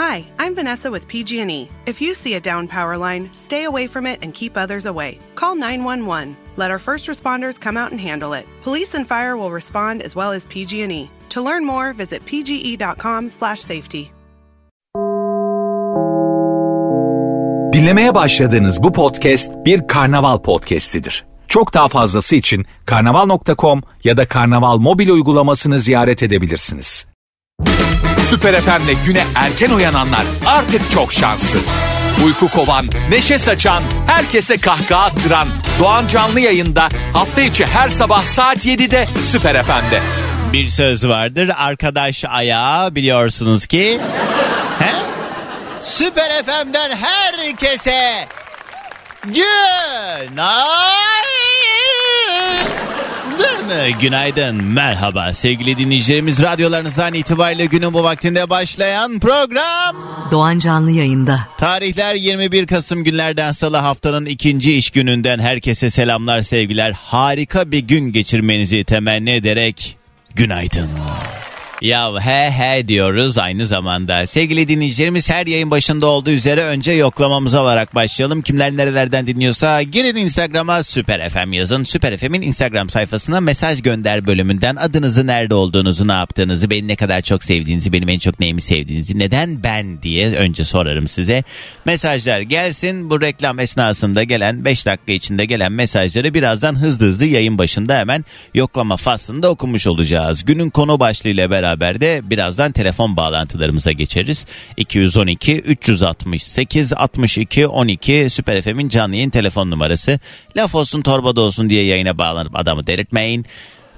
Hi, I'm Vanessa with PG&E. If you see a down power line, stay away from it and keep others away. Call 911. Let our first responders come out and handle it. Police and fire will respond as well as PG&E. To learn more, visit pge.com/safety. Dinlemeye başladığınız bu podcast bir karnaval podcastidir. Çok daha fazlası için karnaval.com ya da karnaval mobil uygulamasını ziyaret edebilirsiniz. Süper FM'le güne erken uyananlar artık çok şanslı. Uyku kovan, neşe saçan, herkese kahkaha attıran Doğan Canlı yayında hafta içi her sabah saat 7'de Süper FM'de. Bir söz vardır arkadaş ayağı biliyorsunuz ki. He? Süper FM'den herkese günaydın. Günaydın, merhaba sevgili dinleyicilerimiz. Radyolarınızdan itibariyle günün bu vaktinde başlayan program. Doğan Canlı yayında. Tarihler 21 Kasım günlerden salı haftanın ikinci iş gününden herkese selamlar sevgiler. Harika bir gün geçirmenizi temenni ederek günaydın. Ya he he diyoruz aynı zamanda. Sevgili dinleyicilerimiz her yayın başında olduğu üzere önce yoklamamızı alarak başlayalım. Kimler nerelerden dinliyorsa girin Instagram'a Süper FM yazın. Süper FM'in Instagram sayfasına mesaj gönder bölümünden adınızı nerede olduğunuzu ne yaptığınızı beni ne kadar çok sevdiğinizi benim en çok neyimi sevdiğinizi neden ben diye önce sorarım size. Mesajlar gelsin bu reklam esnasında gelen 5 dakika içinde gelen mesajları birazdan hızlı hızlı yayın başında hemen yoklama faslında okumuş olacağız. Günün konu başlığıyla beraber beraber de birazdan telefon bağlantılarımıza geçeriz. 212 368 62 12 Süper FM'in canlı yayın telefon numarası. Laf olsun torbada olsun diye yayına bağlanıp adamı delirtmeyin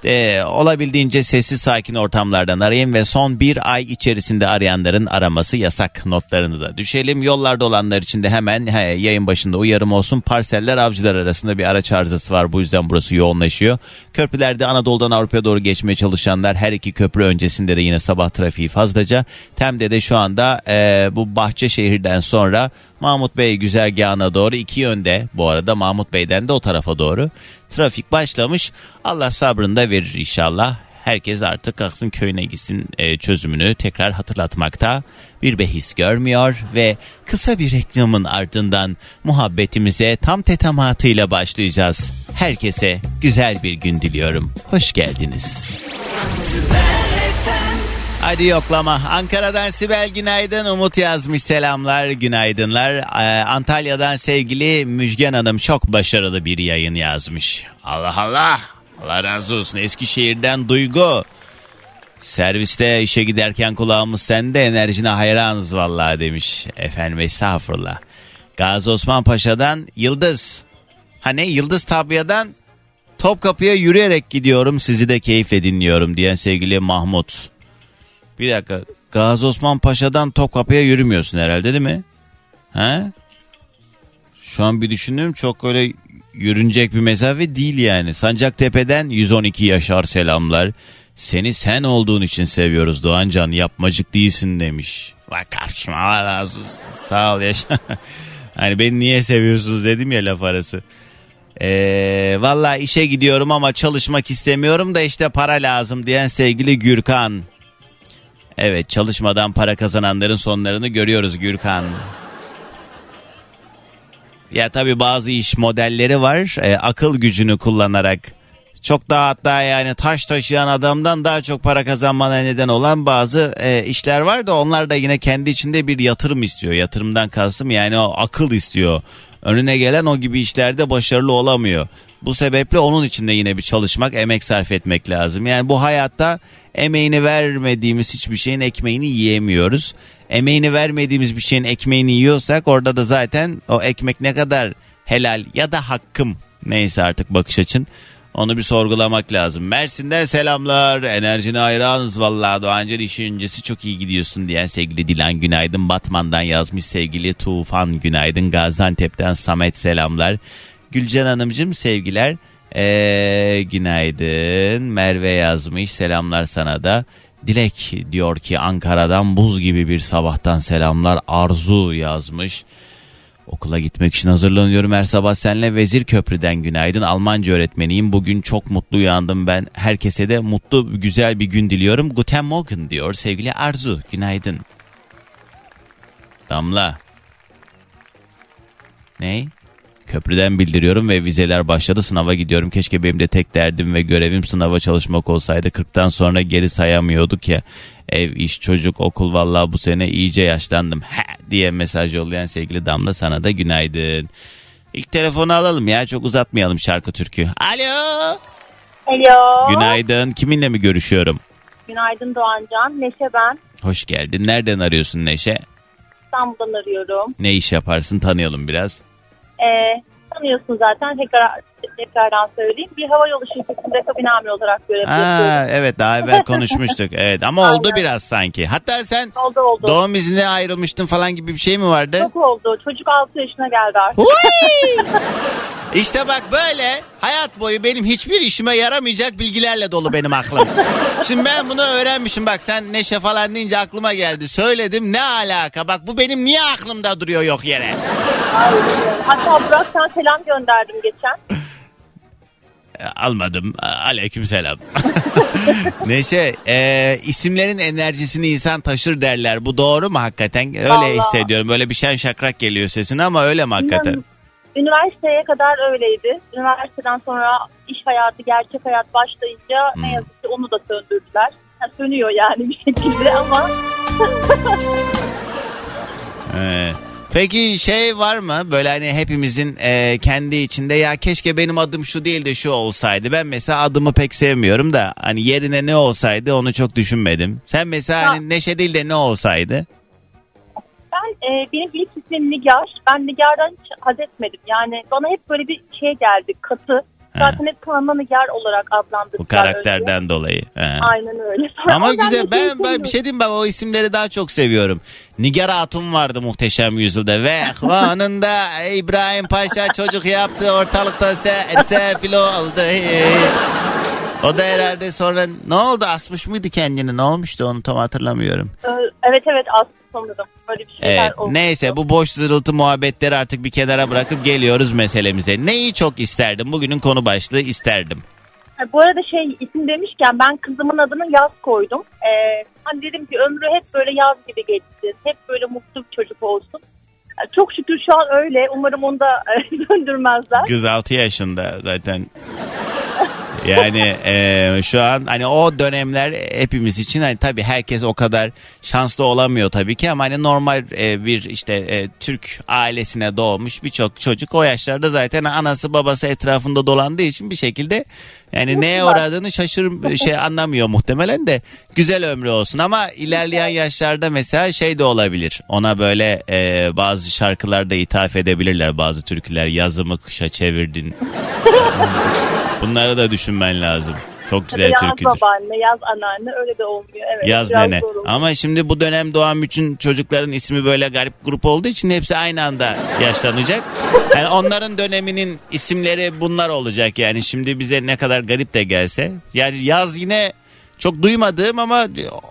e, olabildiğince sessiz sakin ortamlardan arayın ve son bir ay içerisinde arayanların araması yasak notlarını da düşelim. Yollarda olanlar için de hemen he, yayın başında uyarım olsun. Parseller avcılar arasında bir araç arızası var bu yüzden burası yoğunlaşıyor. Köprülerde Anadolu'dan Avrupa'ya doğru geçmeye çalışanlar her iki köprü öncesinde de yine sabah trafiği fazlaca. Tem'de de şu anda e, bu Bahçeşehir'den sonra Mahmut Bey güzergahına doğru iki yönde bu arada Mahmut Bey'den de o tarafa doğru trafik başlamış. Allah sabrını da verir inşallah. Herkes artık kalksın köyüne gitsin e, çözümünü tekrar hatırlatmakta bir behis görmüyor ve kısa bir reklamın ardından muhabbetimize tam tetematıyla başlayacağız. Herkese güzel bir gün diliyorum. Hoş geldiniz. Hadi yoklama. Ankara'dan Sibel günaydın. Umut yazmış selamlar, günaydınlar. Ee, Antalya'dan sevgili Müjgan Hanım çok başarılı bir yayın yazmış. Allah Allah. Allah razı olsun. Eskişehir'den Duygu. Serviste işe giderken kulağımız sende enerjine hayranız vallahi demiş. Efendim estağfurullah. Gazi Osman Paşa'dan Yıldız. Hani Yıldız Tabya'dan Topkapı'ya yürüyerek gidiyorum sizi de keyifle dinliyorum diyen sevgili Mahmut. Bir dakika. Gazi Osman Paşa'dan Topkapı'ya yürümüyorsun herhalde değil mi? He? Şu an bir düşündüm çok öyle yürünecek bir mesafe değil yani. Sancaktepe'den 112 Yaşar selamlar. Seni sen olduğun için seviyoruz Doğancan yapmacık değilsin demiş. Bak karşıma razı. Sağ ol Yaşar. hani beni niye seviyorsunuz dedim ya laf arası. Ee, Valla işe gidiyorum ama çalışmak istemiyorum da işte para lazım diyen sevgili Gürkan. Evet çalışmadan para kazananların sonlarını görüyoruz Gürkan. Ya tabii bazı iş modelleri var. E, akıl gücünü kullanarak çok daha hatta yani taş taşıyan adamdan daha çok para kazanmana neden olan bazı e, işler var da onlar da yine kendi içinde bir yatırım istiyor. Yatırımdan kastım yani o akıl istiyor. Önüne gelen o gibi işlerde başarılı olamıyor. Bu sebeple onun için de yine bir çalışmak, emek sarf etmek lazım. Yani bu hayatta emeğini vermediğimiz hiçbir şeyin ekmeğini yiyemiyoruz. Emeğini vermediğimiz bir şeyin ekmeğini yiyorsak orada da zaten o ekmek ne kadar helal ya da hakkım neyse artık bakış açın onu bir sorgulamak lazım. Mersin'den selamlar. Enerjine hayranız vallahi Doğancı işin öncesi çok iyi gidiyorsun diyen sevgili Dilan Günaydın. Batman'dan yazmış sevgili Tufan Günaydın. Gaziantep'ten Samet selamlar. Gülcan Hanımcığım sevgiler. Ee, günaydın. Merve yazmış. Selamlar sana da. Dilek diyor ki Ankara'dan buz gibi bir sabahtan selamlar. Arzu yazmış. Okula gitmek için hazırlanıyorum her sabah senle Vezir Köprü'den günaydın. Almanca öğretmeniyim. Bugün çok mutlu uyandım ben. Herkese de mutlu güzel bir gün diliyorum. Guten Morgen diyor sevgili Arzu. Günaydın. Damla. Ney? Köprüden bildiriyorum ve vizeler başladı sınava gidiyorum. Keşke benim de tek derdim ve görevim sınava çalışmak olsaydı. 40'tan sonra geri sayamıyorduk ya. Ev, iş, çocuk, okul vallahi bu sene iyice yaşlandım. He diye mesaj yollayan sevgili Damla sana da günaydın. İlk telefonu alalım ya çok uzatmayalım şarkı türkü. Alo. Alo. Günaydın. Kiminle mi görüşüyorum? Günaydın Doğancan. Neşe ben. Hoş geldin. Nereden arıyorsun Neşe? İstanbul'dan arıyorum. Ne iş yaparsın tanıyalım biraz. Ee, tanıyorsun zaten. Tekrar tekrardan söyleyeyim. Bir hava yolu şirketinde kabin amiri olarak görev yapıyorum. evet daha evvel konuşmuştuk. Evet ama oldu Aynen. biraz sanki. Hatta sen Oldu oldu. doğum iznine ayrılmıştın falan gibi bir şey mi vardı? Çok oldu. Çocuk 6 yaşına geldi artık. İşte bak böyle hayat boyu benim hiçbir işime yaramayacak bilgilerle dolu benim aklım. Şimdi ben bunu öğrenmişim bak sen neşe falan deyince aklıma geldi. Söyledim ne alaka bak bu benim niye aklımda duruyor yok yere. Hatta Burak sen selam gönderdim geçen. Almadım. Aleyküm selam. Neşe e, isimlerin enerjisini insan taşır derler. Bu doğru mu hakikaten? Öyle Vallahi. hissediyorum. Böyle bir şen şakrak geliyor sesine ama öyle mi hakikaten? Üniversiteye kadar öyleydi. Üniversiteden sonra iş hayatı, gerçek hayat başlayınca Hmm. ne yazık ki onu da söndürdüler. Ha, sönüyor yani bir şekilde ama Ee, peki şey var mı böyle hani hepimizin e, kendi içinde ya keşke benim adım şu değil de şu olsaydı. Ben mesela adımı pek sevmiyorum da hani yerine ne olsaydı onu çok düşünmedim. Sen mesela Ya. hani Neşe değil de ne olsaydı? Ben e, benim ilk ismim Nigar. Ben Nigar'dan hiç haz etmedim. Yani bana hep böyle bir şey geldi katı. Zaten hep kanına Nigar olarak adlandırdılar. Bu karakterden dolayı. He. Aynen öyle. Sonra Ama ben güzel ben, ben bir şey diyeyim bak o isimleri daha çok seviyorum. Nigar Hatun vardı muhteşem yüzyılda ve anında İbrahim Paşa çocuk yaptı ortalıkta se sefil oldu. O da herhalde sonra ne oldu asmış mıydı kendini ne olmuştu onu tam hatırlamıyorum. Ee, Evet evet Aslı sanırım. Böyle bir şeyler Evet oldu. neyse bu boş zırıltı muhabbetleri artık bir kenara bırakıp geliyoruz meselemize. Neyi çok isterdim bugünün konu başlığı isterdim. Ha, Bu arada şey isim demişken ben kızımın adını Yaz koydum. Ee, hani dedim ki ömrü hep böyle yaz gibi geçsin. Hep böyle mutlu bir çocuk olsun. Yani Çok şükür şu an öyle. Umarım onu da e, döndürmezler. Kız 6 yaşında zaten. Yani e, şu an hani o dönemler hepimiz için hani tabii herkes o kadar şanslı olamıyor tabii ki ama hani normal e, bir işte e, Türk ailesine doğmuş birçok çocuk o yaşlarda zaten anası babası etrafında dolandığı için bir şekilde yani neye uğradığını şaşır şey anlamıyor muhtemelen de. Güzel ömrü olsun ama ilerleyen yaşlarda mesela şey de olabilir. Ona böyle e, bazı şarkılarda ithaf edebilirler. Bazı türküler yazımı kışa çevirdin Bunları da düşünmen lazım. Çok güzel yaz türküdür. babaanne, yaz anneanne öyle de olmuyor. Evet, Yaz nene. zor oluyor. Ama şimdi bu dönem doğan bütün çocukların ismi böyle garip grup olduğu için hepsi aynı anda yaşlanacak. Yani onların döneminin isimleri bunlar olacak yani. Şimdi bize ne kadar garip de gelse. Yani yaz yine çok duymadığım ama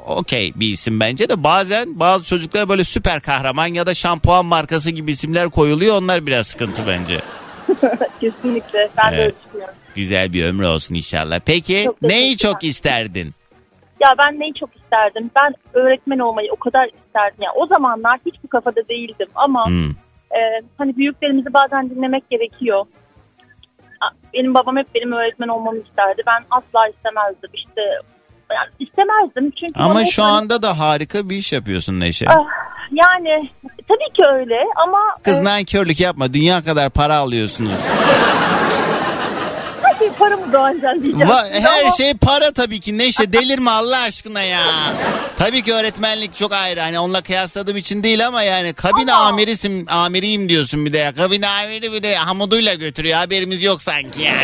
okey bir isim bence de bazen bazı çocuklara böyle süper kahraman ya da şampuan markası gibi isimler koyuluyor. Onlar biraz sıkıntı bence. Kesinlikle. Ben de Evet. öyle düşünüyorum. Güzel bir ömrü olsun inşallah. Peki Çok neyi çok isterdin? Ya ben neyi çok isterdim? Ben öğretmen olmayı o kadar isterdim. Yani o zamanlar hiç bu kafada değildim ama Hmm. e, hani büyüklerimizi bazen dinlemek gerekiyor. Benim babam hep benim öğretmen olmamı isterdi. Ben asla istemezdim. İşte yani istemezdim çünkü Ama şu böyle- anda da harika bir iş yapıyorsun Neşe. Ah, yani tabii ki öyle ama Kız e, nankörlük yapma. Dünya kadar para alıyorsunuz. mı Doğancan diyeceğim. Va- her şey para tabii ki Neşe. Delirme Allah aşkına ya. Tabii ki öğretmenlik çok ayrı. Hani onunla kıyasladığım için değil ama yani kabin Ama- amirisin, amiriyim diyorsun bir de ya. Kabin amiri bir de hamuduyla götürüyor. Haberimiz yok sanki yani.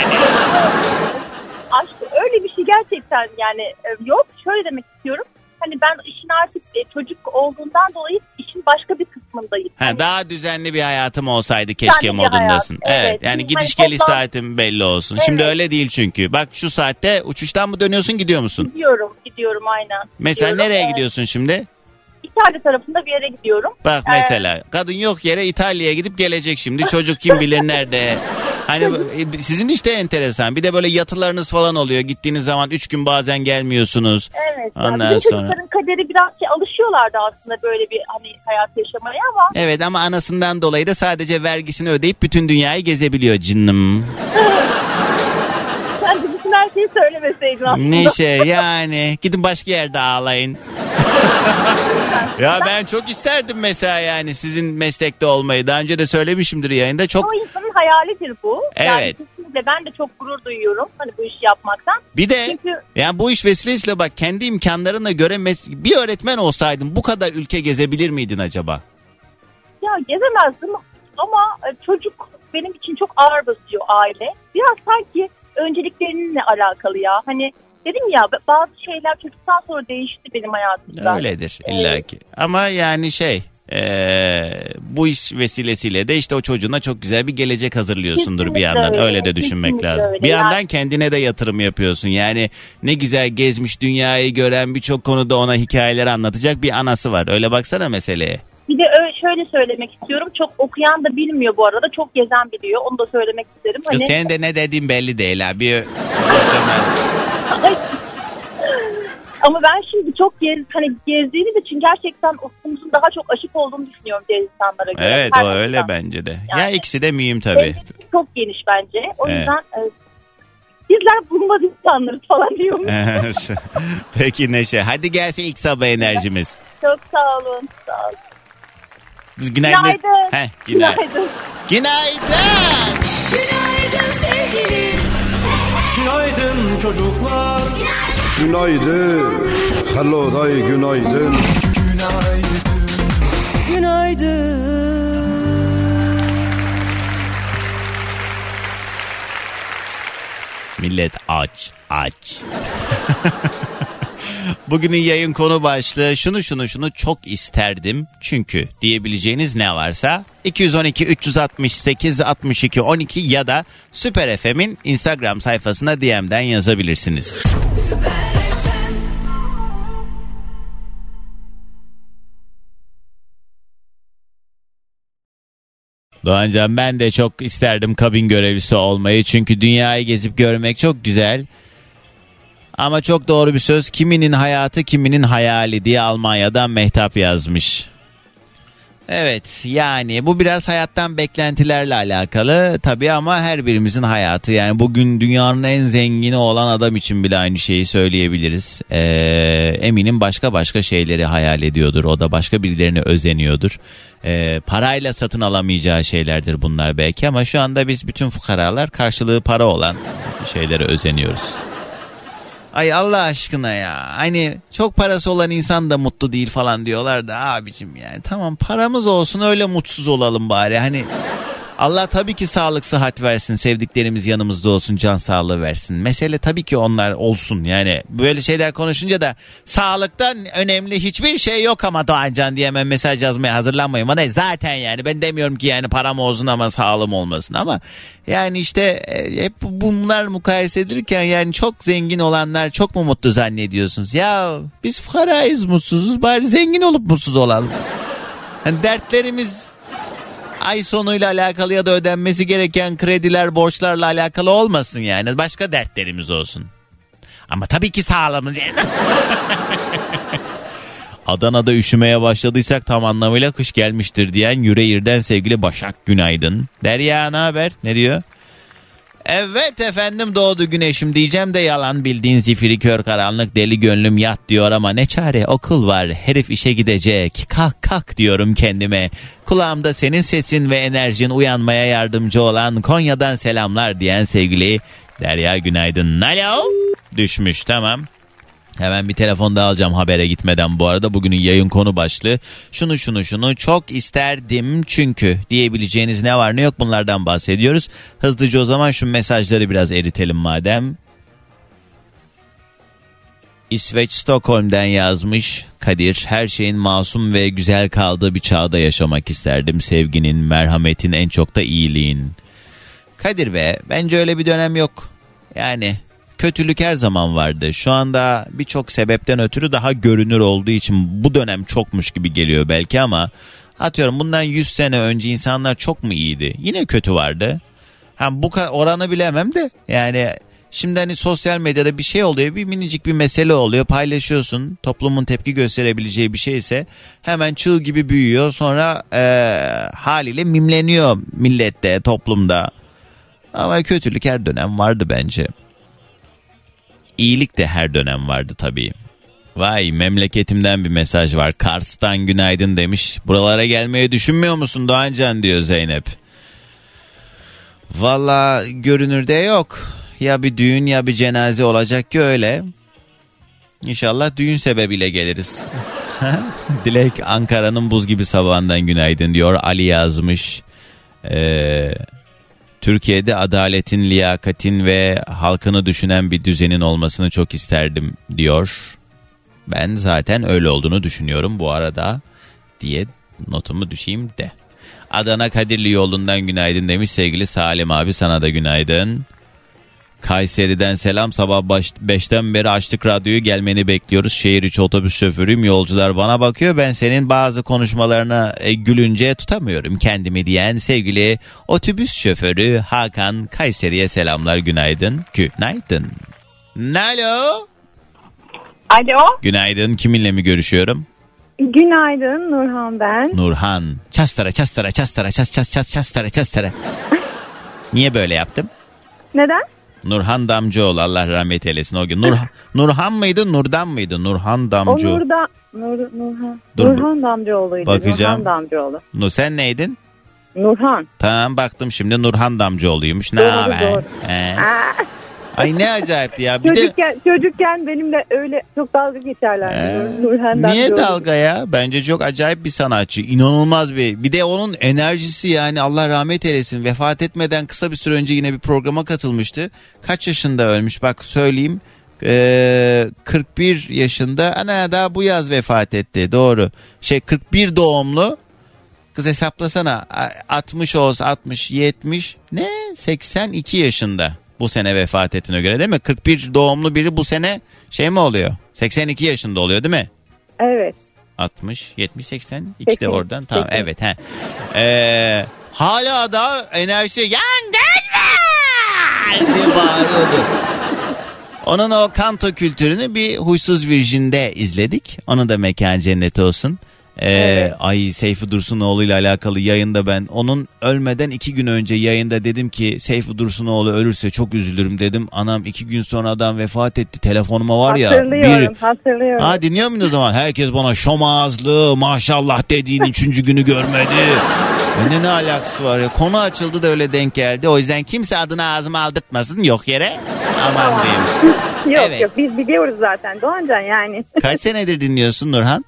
aşk öyle bir şey gerçekten yani e, yok. Şöyle demek istiyorum. Hani ben işin artık e, çocuk olduğundan dolayı işin başka bir kısmındayım. Ha, Hani daha düzenli bir hayatım olsaydı keşke bir modundasın. hayat, Evet. evet. Yani Hani gidiş toplam- geliş saatin belli olsun. Şimdi Evet. öyle değil çünkü. Bak şu saatte uçuştan mı dönüyorsun gidiyor musun? gidiyorum, gidiyorum aynen. Mesela Gidiyorum. nereye E, gidiyorsun şimdi? İtalya tarafında bir yere gidiyorum. Bak Ee, mesela kadın yok yere İtalya'ya gidip gelecek şimdi. Çocuk kim bilir nerede. Hani e, sizin işte enteresan. Bir de böyle yatılarınız falan oluyor. Gittiğiniz zaman 3 gün bazen gelmiyorsunuz. Evet. Yani Ondan bizim sonra. çocukların kaderi biraz şey alışıyorlardı aslında böyle bir hani hayat yaşamaya ama Evet ama anasından dolayı da sadece vergisini ödeyip bütün dünyayı gezebiliyor canım. sen bütün her şeyi söylemeseydin aslında. Ne şey yani gidin başka yerde ağlayın. ya ben çok isterdim mesela yani sizin meslekte olmayı. Daha önce de söylemişimdir yayında. Çok O insanın hayalidir bu. Yani Evet. kesinlikle ben de çok gurur duyuyorum hani bu işi yapmaktan. bir de Çünkü yani bu iş vesilesiyle bak kendi imkanlarına göre mes- bir öğretmen olsaydın bu kadar ülke gezebilir miydin acaba? ya gezemezdim ama e, çocuk benim için çok ağır basıyor aile. Biraz sanki önceliklerinle alakalı ya. Hani dedim ya bazı şeyler çocuktan sonra değişti benim hayatımda. Öyledir illaki. Ama yani şey eee, bu iş vesilesiyle de işte o çocuğuna çok güzel bir gelecek hazırlıyorsundur bir yandan. öyle, Öyle de düşünmek kesinlikle lazım. öyle. Bir Yani- yandan kendine de yatırım yapıyorsun. Yani ne güzel gezmiş dünyayı gören birçok konuda ona hikayeler anlatacak bir anası var. Öyle baksana meseleye. Bir de öyle şöyle söylemek istiyorum. Çok okuyan da bilmiyor bu arada. Çok gezen biliyor. Onu da söylemek isterim. Kız Hani senin de ne dediğin belli değil ha. Bir Ama ben şimdi çok gez, hani gezdiğimiz için gerçekten ufkumuzun daha çok aşık olduğunu düşünüyorum diğer insanlara göre. Evet Her o öyle açıdan. bence de. Ya Yani- ikisi de mühim tabii. Çok geniş bence. O Evet. yüzden e, bizler bulunmaz insanlarız falan diyorum. Peki Neşe hadi gelsin ilk sabah enerjimiz. Çok sağ olun. Sağ olun. Günaydın. Günaydın. Heh, günaydın. Günaydın. Günaydın. Günaydın çocuklar. Günaydın. Hello day günaydın. Millet aç aç. Bugünün yayın konu başlığı şunu şunu şunu çok isterdim çünkü diyebileceğiniz ne varsa 212 368 62 12 ya da Süper FM'in Instagram sayfasına DM'den yazabilirsiniz. Doğancan ben de çok isterdim kabin görevlisi olmayı çünkü dünyayı gezip görmek çok güzel. Ama çok doğru bir söz. Kiminin hayatı kiminin hayali diye Almanya'dan Mehtap yazmış. Evet yani bu biraz hayattan beklentilerle alakalı tabii ama her birimizin hayatı yani bugün dünyanın en zengini olan adam için bile aynı şeyi söyleyebiliriz. Ee, eminim başka başka şeyleri hayal ediyordur o da başka birilerine özeniyordur. Ee, parayla satın alamayacağı şeylerdir bunlar belki ama şu anda biz bütün fukaralar karşılığı para olan şeylere özeniyoruz. Ay Allah aşkına ya. Hani çok parası olan insan da mutlu değil falan diyorlar da abicim yani. Tamam paramız olsun öyle mutsuz olalım bari. Hani Allah tabii ki sağlık sıhhat versin. Sevdiklerimiz yanımızda olsun. Can sağlığı versin. Mesele tabii ki onlar olsun. Yani böyle şeyler konuşunca da sağlıktan önemli hiçbir şey yok ama Doğancan diye hemen mesaj yazmaya hazırlanmayın. Bana zaten yani ben demiyorum ki yani param olsun ama sağlığım olmasın ama yani işte e, hep bunlar mukayese edilirken yani çok zengin olanlar çok mu mutlu zannediyorsunuz? Ya biz fukarayız mutsuzuz bari zengin olup mutsuz olalım. Hani dertlerimiz ay sonuyla alakalı ya da ödenmesi gereken krediler, borçlarla alakalı olmasın yani. Başka dertlerimiz olsun. Ama tabii ki sağlığımız. Adana'da üşümeye başladıysak tam anlamıyla kış gelmiştir diyen Yüreğir'den sevgili Başak Günaydın. Derya ne haber? Ne diyor? Evet efendim doğdu güneşim diyeceğim de yalan bildiğin zifiri kör karanlık deli gönlüm yat diyor ama ne çare okul var herif işe gidecek kalk kalk diyorum kendime. Kulağımda senin sesin ve enerjin uyanmaya yardımcı olan Konya'dan selamlar diyen sevgili Derya Günaydın. Alo düşmüş tamam. Hemen bir telefon daha alacağım habere gitmeden bu arada. Bugünün yayın konu başlığı şunu şunu şunu çok isterdim çünkü diyebileceğiniz ne var ne yok bunlardan bahsediyoruz. Hızlıca o zaman şu mesajları biraz eritelim madem. İsveç Stockholm'den yazmış Kadir her şeyin masum ve güzel kaldığı bir çağda yaşamak isterdim. Sevginin, merhametin en çok da iyiliğin. Kadir be bence öyle bir dönem yok. Yani kötülük her zaman vardı. Şu anda birçok sebepten ötürü daha görünür olduğu için bu dönem çokmuş gibi geliyor belki ama atıyorum bundan 100 sene önce insanlar çok mu iyiydi? Yine kötü vardı. Ha bu oranı bilemem de yani şimdi hani sosyal medyada bir şey oluyor bir minicik bir mesele oluyor paylaşıyorsun toplumun tepki gösterebileceği bir şeyse hemen çığ gibi büyüyor sonra eee, haliyle mimleniyor millette toplumda ama kötülük her dönem vardı bence. İyilik de her dönem vardı tabii. Vay memleketimden bir mesaj var. Kars'tan günaydın demiş. Buralara gelmeyi düşünmüyor musun Doğancan diyor Zeynep. Valla görünürde yok. Ya bir düğün ya bir cenaze olacak ki öyle. İnşallah düğün sebebiyle geliriz. Dilek Ankara'nın buz gibi sabahından günaydın diyor. Ali yazmış. Ee, Türkiye'de adaletin, liyakatin ve halkını düşünen bir düzenin olmasını çok isterdim diyor. Ben zaten öyle olduğunu düşünüyorum bu arada diye notumu düşeyim de. Adana Kadirli yolundan günaydın demiş sevgili Salim abi sana da günaydın. Kayseri'den selam sabah 5'ten beri açtık radyoyu gelmeni bekliyoruz. Şehir içi otobüs şoförüyüm yolcular bana bakıyor. Ben senin bazı konuşmalarına e, gülünce tutamıyorum kendimi diyen sevgili otobüs şoförü Hakan Kayseri'ye selamlar günaydın. Günaydın. Alo. Alo. Günaydın kiminle mi görüşüyorum? Günaydın Nurhan ben. Nurhan. Çastara çastara çastara ças ças ças çastara çastara. Niye böyle yaptım? Neden? Nurhan Damcıoğlu Allah rahmet eylesin o gün. Nur, Nurhan mıydı Nurdan mıydı? Nurhan O Damcı. Nurda, Nur, Nurhan. Dur, Nurhan Damcıoğlu'ydu. bakacağım. Nurhan Damcıoğlu. Nur, sen neydin? Nurhan. Tamam baktım şimdi Nurhan Damcıoğlu'ymuş. Ne haber? doğru. Ay ne acayipti ya. Bir de çocukken, çocukken benimle öyle çok dalga geçerlerdi. Ee, Nurhan Niye Damcıoğlu. dalga ya? Bence çok acayip bir sanatçı. İnanılmaz bir. Bir de onun enerjisi yani Allah rahmet eylesin. Vefat etmeden kısa bir süre önce yine bir programa katılmıştı. Kaç yaşında ölmüş? Bak söyleyeyim. Ee, 41 yaşında. Ana daha bu yaz vefat etti. Doğru. Şey 41 doğumlu. Kız hesaplasana. A- 60 olsa 60, 70. Ne? 82 yaşında. Bu sene vefat ettiğine göre değil mi? 41 doğumlu biri bu sene şey mi oluyor? 82 yaşında oluyor değil mi? Evet. 60, 70, 80. İki de oradan. Tamam seksen. evet. He. Ee, hala da enerjisi yandın mı? diye bağırıyordu. Onun o kanto kültürünü bir Huysuz Virjin'de izledik. Onu da mekan cenneti olsun. Ee, Evet. Ay Seyfi Dursunoğlu ile alakalı yayında ben onun ölmeden iki gün önce yayında dedim ki Seyfi Dursunoğlu ölürse çok üzülürüm dedim. Anam iki gün sonra adam vefat etti telefonuma var ya. hatırlıyorum, bir, hatırlıyorum. Ha dinliyor muydun o zaman? Herkes bana şom ağızlı maşallah dediğin üçüncü günü görmedi. Ne ne alakası var ya? Konu açıldı da öyle denk geldi. O yüzden kimse adını ağzıma aldırtmasın yok yere. Aman diyeyim. Yok evet. yok biz biliyoruz zaten Doğancan yani. Kaç senedir dinliyorsun Nurhan?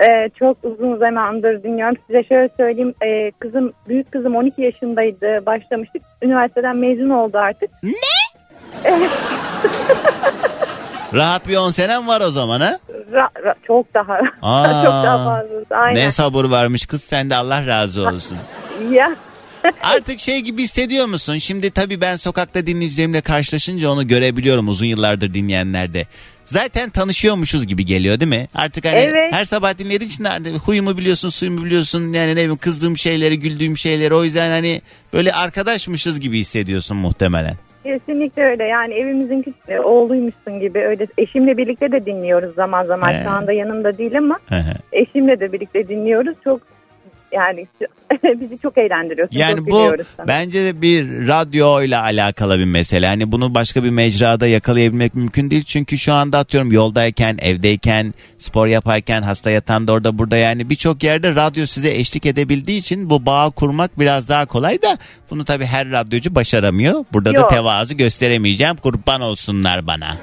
Ee, çok uzun zamandır dinliyorum. Size şöyle söyleyeyim. Ee, kızım, büyük kızım 12 yaşındaydı. Başlamıştık. Üniversiteden mezun oldu artık. Rahat bir 10 senem var o zaman ha? Ra- ra- çok daha Aa, çok daha fazla. Aynen. Ne sabır varmış kız sen de Allah razı olsun. Ya. Artık şey gibi hissediyor musun? Şimdi tabii ben sokakta dinleyicilerimle karşılaşınca onu görebiliyorum uzun yıllardır dinleyenlerde. Zaten tanışıyormuşuz gibi geliyor değil mi? Artık hani Evet. her sabah dinlediğin için hani huyumu biliyorsun, suyumu biliyorsun. Yani ne bileyim kızdığım şeyleri, güldüğüm şeyleri. O yüzden hani böyle arkadaşmışız gibi hissediyorsun muhtemelen. Kesinlikle öyle. Yani evimizin e, oğluymuşsun gibi. Öyle eşimle birlikte de dinliyoruz zaman zaman. He. Şu anda yanımda değil ama eşimle de birlikte dinliyoruz. Çok yani bizi çok eğlendiriyorsun. Yani çok bu sana. bence de bir radyo ile alakalı bir mesele. Hani bunu başka bir mecrada yakalayabilmek mümkün değil. Çünkü şu anda atıyorum yoldayken, evdeyken, spor yaparken, hasta yatağında orada burada yani birçok yerde radyo size eşlik edebildiği için bu bağı kurmak biraz daha kolay da bunu tabii her radyocu başaramıyor. Burada da Yok. tevazu gösteremeyeceğim. Kurban olsunlar bana.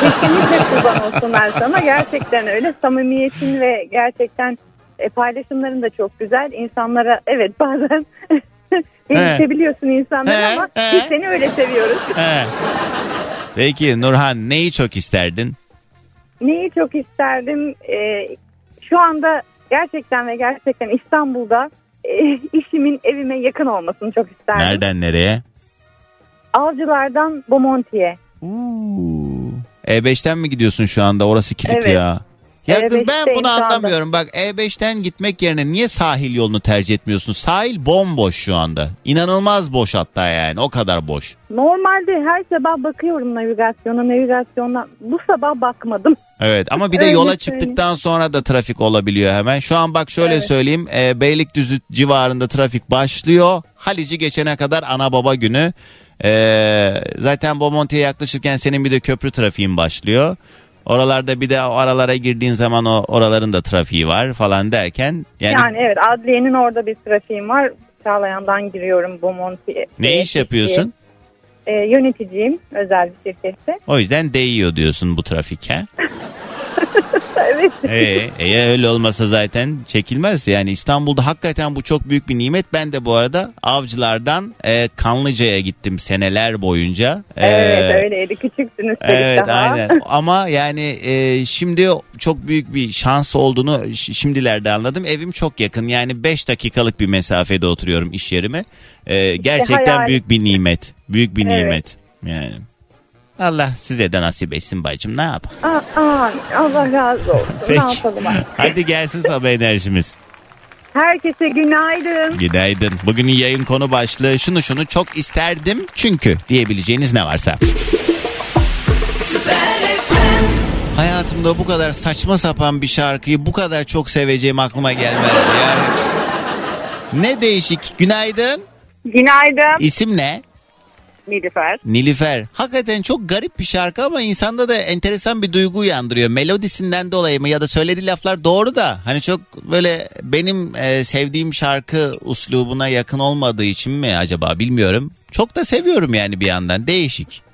Kesinlikle kurban olsunlar sana. Gerçekten öyle. Samimiyetin ve gerçekten e, paylaşımların da çok güzel. İnsanlara evet bazen değişebiliyorsun insanları He, ama he. biz seni öyle seviyoruz. He. Peki Nurhan neyi çok isterdin? Neyi çok isterdim? E, şu anda gerçekten ve gerçekten İstanbul'da e, işimin evime yakın olmasını çok isterdim. Nereden nereye? Avcılardan Bomonti'ye. Uuu. E5'ten mi gidiyorsun şu anda? Orası kilit Evet. ya. Ya kız ben E5'teyim bunu anlamıyorum. Bak E5'ten gitmek yerine niye sahil yolunu tercih etmiyorsun? Sahil bomboş şu anda. İnanılmaz boş hatta yani. O kadar boş. Normalde her sabah bakıyorum navigasyona, navigasyona. Bu sabah bakmadım. Evet ama bir de Öyle yola söyleyeyim. çıktıktan sonra da trafik olabiliyor hemen. Şu an bak şöyle Evet. söyleyeyim. E, Beylikdüzü civarında trafik başlıyor. Halici geçene kadar ana baba günü. E, zaten Bomonti'ye yaklaşırken senin bir de köprü trafiğin başlıyor. Oralarda bir de o aralara girdiğin zaman o oraların da trafiği var falan derken yani, Yani, evet adliyenin orada bir trafiğim var. Çağlayan'dan giriyorum Bomonti'ye. ne iş yapıyorsun? Ee, yöneticiyim özel bir şirkette. O yüzden değiyor diyorsun bu trafik ha? evet. Ee, e, öyle olmasa zaten çekilmez. Yani İstanbul'da hakikaten bu çok büyük bir nimet. Ben de bu arada avcılardan e, Kanlıca'ya gittim seneler boyunca. Ee, Evet öyleydi. Küçüktün üstelik Evet daha. aynen ama yani e, şimdi çok büyük bir şans olduğunu şimdilerde anladım. Evim çok yakın yani 5 dakikalık bir mesafede oturuyorum iş yerime. E, gerçekten hayal. büyük bir nimet. Büyük bir Evet. nimet yani. Allah size de nasip etsin bacım ne yapalım. Aa, aa, Allah razı olsun. Peki. Ne yapalım artık? Hadi gelsin sabah enerjimiz. Herkese günaydın. Günaydın. Bugünün yayın konu başlığı şunu şunu çok isterdim çünkü diyebileceğiniz ne varsa. Hayatımda bu kadar saçma sapan bir şarkıyı bu kadar çok seveceğim aklıma gelmezdi yani. Ne değişik. Günaydın. Günaydın. İsim ne? Nilüfer. Nilüfer. Hakikaten çok garip bir şarkı ama insanda da enteresan bir duygu uyandırıyor. Melodisinden dolayı mı ya da söylediği laflar doğru da hani çok böyle benim e, sevdiğim şarkı uslubuna yakın olmadığı için mi acaba bilmiyorum. Çok da seviyorum yani bir yandan değişik.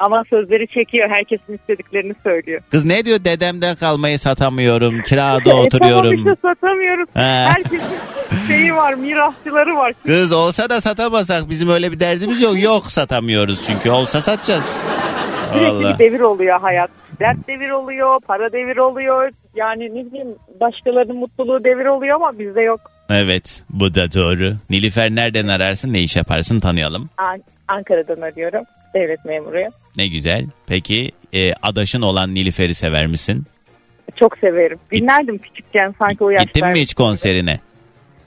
Ama sözleri çekiyor. Herkesin istediklerini söylüyor. Kız ne diyor dedemden kalmayı satamıyorum kirada E, tamam oturuyorum. işte satamıyoruz. He. Herkesin şeyi var, mirasçıları var. Kız olsa da satamasak bizim öyle bir derdimiz yok. Yok satamıyoruz çünkü olsa satacağız. Sürekli Vallahi. bir devir oluyor hayat. Dert devir oluyor, para devir oluyor. Yani ne bileyim başkalarının mutluluğu devir oluyor ama bizde yok. Evet bu da doğru. Nilüfer nereden ararsın ne iş yaparsın tanıyalım. An- Ankara'dan arıyorum. Devlet memuruyum. Ne güzel. Peki e, adaşın olan Nilüfer'i sever misin? Çok severim. Dinlerdim küçükken sanki o yaşlarda. Gittin mi hiç konserine?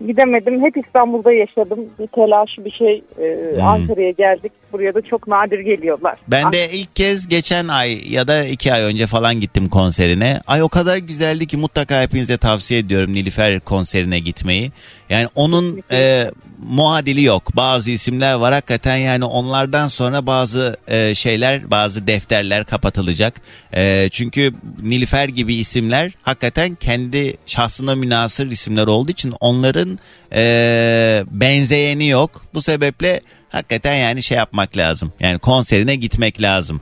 Gidemedim. Hep İstanbul'da yaşadım. Bir telaş bir şey. e, Hmm. Ankara'ya geldik. Buraya da çok nadir geliyorlar. Ben de ilk kez geçen ay ya da iki ay önce falan gittim konserine. Ay o kadar güzeldi ki mutlaka hepinize tavsiye ediyorum Nilüfer konserine gitmeyi. Yani onun e, muadili yok. Bazı isimler var hakikaten yani onlardan sonra bazı e, şeyler bazı defterler kapatılacak. E, çünkü Nilüfer gibi isimler hakikaten kendi şahsına münasır isimler olduğu için onların e, benzeyeni yok. Bu sebeple hakikaten yani şey yapmak lazım. Yani konserine gitmek lazım.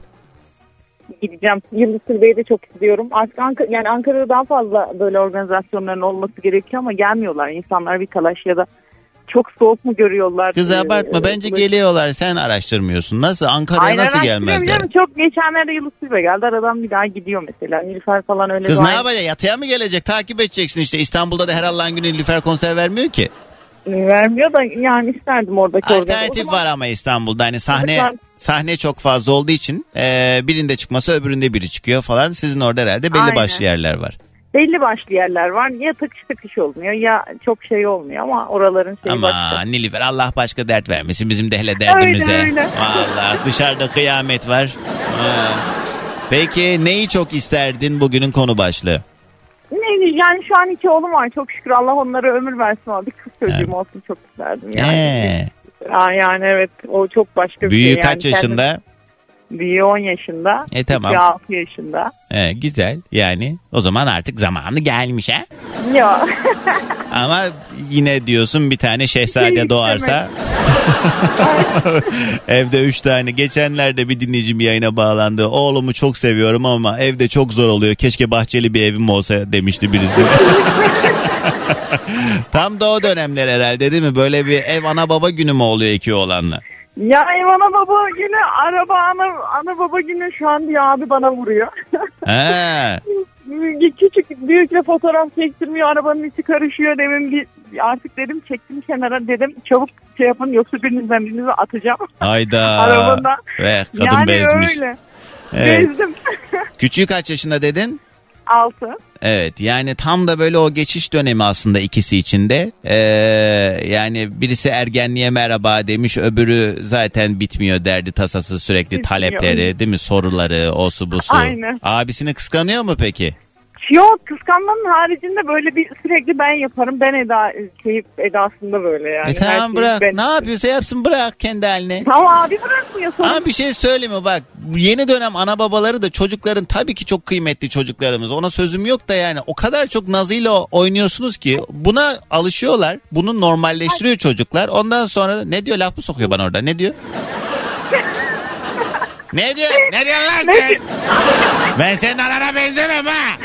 gideceğim. Yıldız Tilbe'yi de çok istiyorum. Artık Ank- yani Ankara'da daha fazla böyle organizasyonların olması gerekiyor ama gelmiyorlar. İnsanlar bir kalaş ya da çok soğuk mu görüyorlar? Kız Ee, abartma bence bu- geliyorlar sen araştırmıyorsun. Nasıl Ankara'ya Aynen, nasıl gelmezler? canım. Çok geçenlerde Yıldız Tilbe geldi. Aradan bir daha gidiyor mesela. Nilüfer falan öyle. Kız ne yapacak yatıya mı gelecek takip edeceksin işte İstanbul'da da her Allah'ın günü Nilüfer konser vermiyor ki. Vermiyor da yani isterdim oradaki Alternatif organizasyon. var ama İstanbul'da hani sahne Evet, sahne çok fazla olduğu için e, birinde çıkması öbüründe biri çıkıyor falan. Sizin orada herhalde belli Aynen. başlı yerler var. Belli başlı yerler var. Ya tıkış tıkış olmuyor ya çok şey olmuyor ama oraların şeyi Ama başka. Nilüfer Allah başka dert vermesin bizim de hele derdimize. Öyle, öyle. Vallahi dışarıda kıyamet var. Peki neyi çok isterdin bugünün konu başlığı? Ne yani şu an iki oğlum var çok şükür Allah onlara ömür versin ama bir kız çocuğum Evet. olsun çok isterdim yani. Ee, Aa, yani evet o çok başka bir büyüğü şey. yani. kaç yaşında? Kendim- Büyüğü 10 yaşında. E, tamam. küçüğü 6 yaşında. Ee, güzel yani o zaman artık zamanı gelmiş ha. Ya Ama yine diyorsun bir tane şehzade doğarsa evde üç tane geçenlerde bir dinleyicim yayına bağlandı. Oğlumu çok seviyorum ama evde çok zor oluyor. Keşke bahçeli bir evim olsa demişti birisi. Tam da o dönemler herhalde değil mi? Böyle bir ev ana baba günü mü oluyor iki oğlanla? ya ev ana baba günü araba ana, ana baba günü şu an bir abi bana vuruyor. He. Küçük büyükle fotoğraf çektirmiyor arabanın içi karışıyor demin bir artık dedim çektim kenara dedim çabuk şey yapın yoksa birinizden birinizi atacağım Hayda. arabada. Ve kadın yani bezmiş. öyle. Evet. Bezdim. Küçüğü kaç yaşında dedin? 6. Evet yani tam da böyle o geçiş dönemi aslında ikisi içinde. Ee, yani birisi ergenliğe merhaba demiş öbürü zaten bitmiyor derdi tasası sürekli Bitmiyor. talepleri değil mi soruları osu busu. Aynen. Abisini kıskanıyor mu peki? Yok kıskanmanın haricinde böyle bir sürekli ben yaparım. Ben Eda keyif edasında böyle yani. e Her tamam şeyi bırak ben- ne yapıyorsa yapsın bırak kendi haline. Tamam abi bırakmıyor sorun. Ama bir şey söyleyeyim mi bak yeni dönem ana babaları da çocukların tabii ki çok kıymetli çocuklarımız ona sözüm yok da yani o kadar çok nazıyla oynuyorsunuz ki buna alışıyorlar bunu normalleştiriyor çocuklar ondan sonra ne diyor laf mı sokuyor bana orada ne diyor? Ne diyor? Ne diyorsun lan sen? Ben senin anana benzemem ha.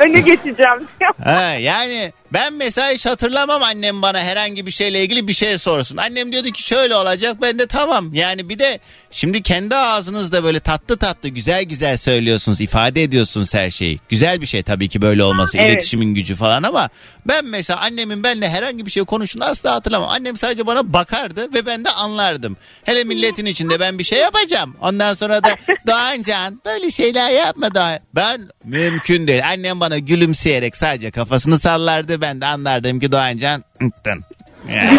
Öne geçeceğim. Ha, yani ben mesela hiç hatırlamam annem bana herhangi bir şeyle ilgili bir şey sorsun. Annem diyordu ki şöyle olacak ben de tamam. Yani bir de şimdi kendi ağzınızda böyle tatlı tatlı güzel güzel söylüyorsunuz ifade ediyorsunuz her şeyi. Güzel bir şey tabii ki böyle olması Evet. iletişimin gücü falan ama ben mesela annemin benimle herhangi bir şey konuştuğunu asla hatırlamam. Annem sadece bana bakardı ve ben de anlardım. Hele milletin içinde ben bir şey yapacağım. Ondan sonra da Doğancan böyle şeyler yapma Doğan. Ben mümkün değil. Annem bana gülümseyerek sadece kafasını sallardı. Ben de anlardım ki Doğancan ıttın. Yani,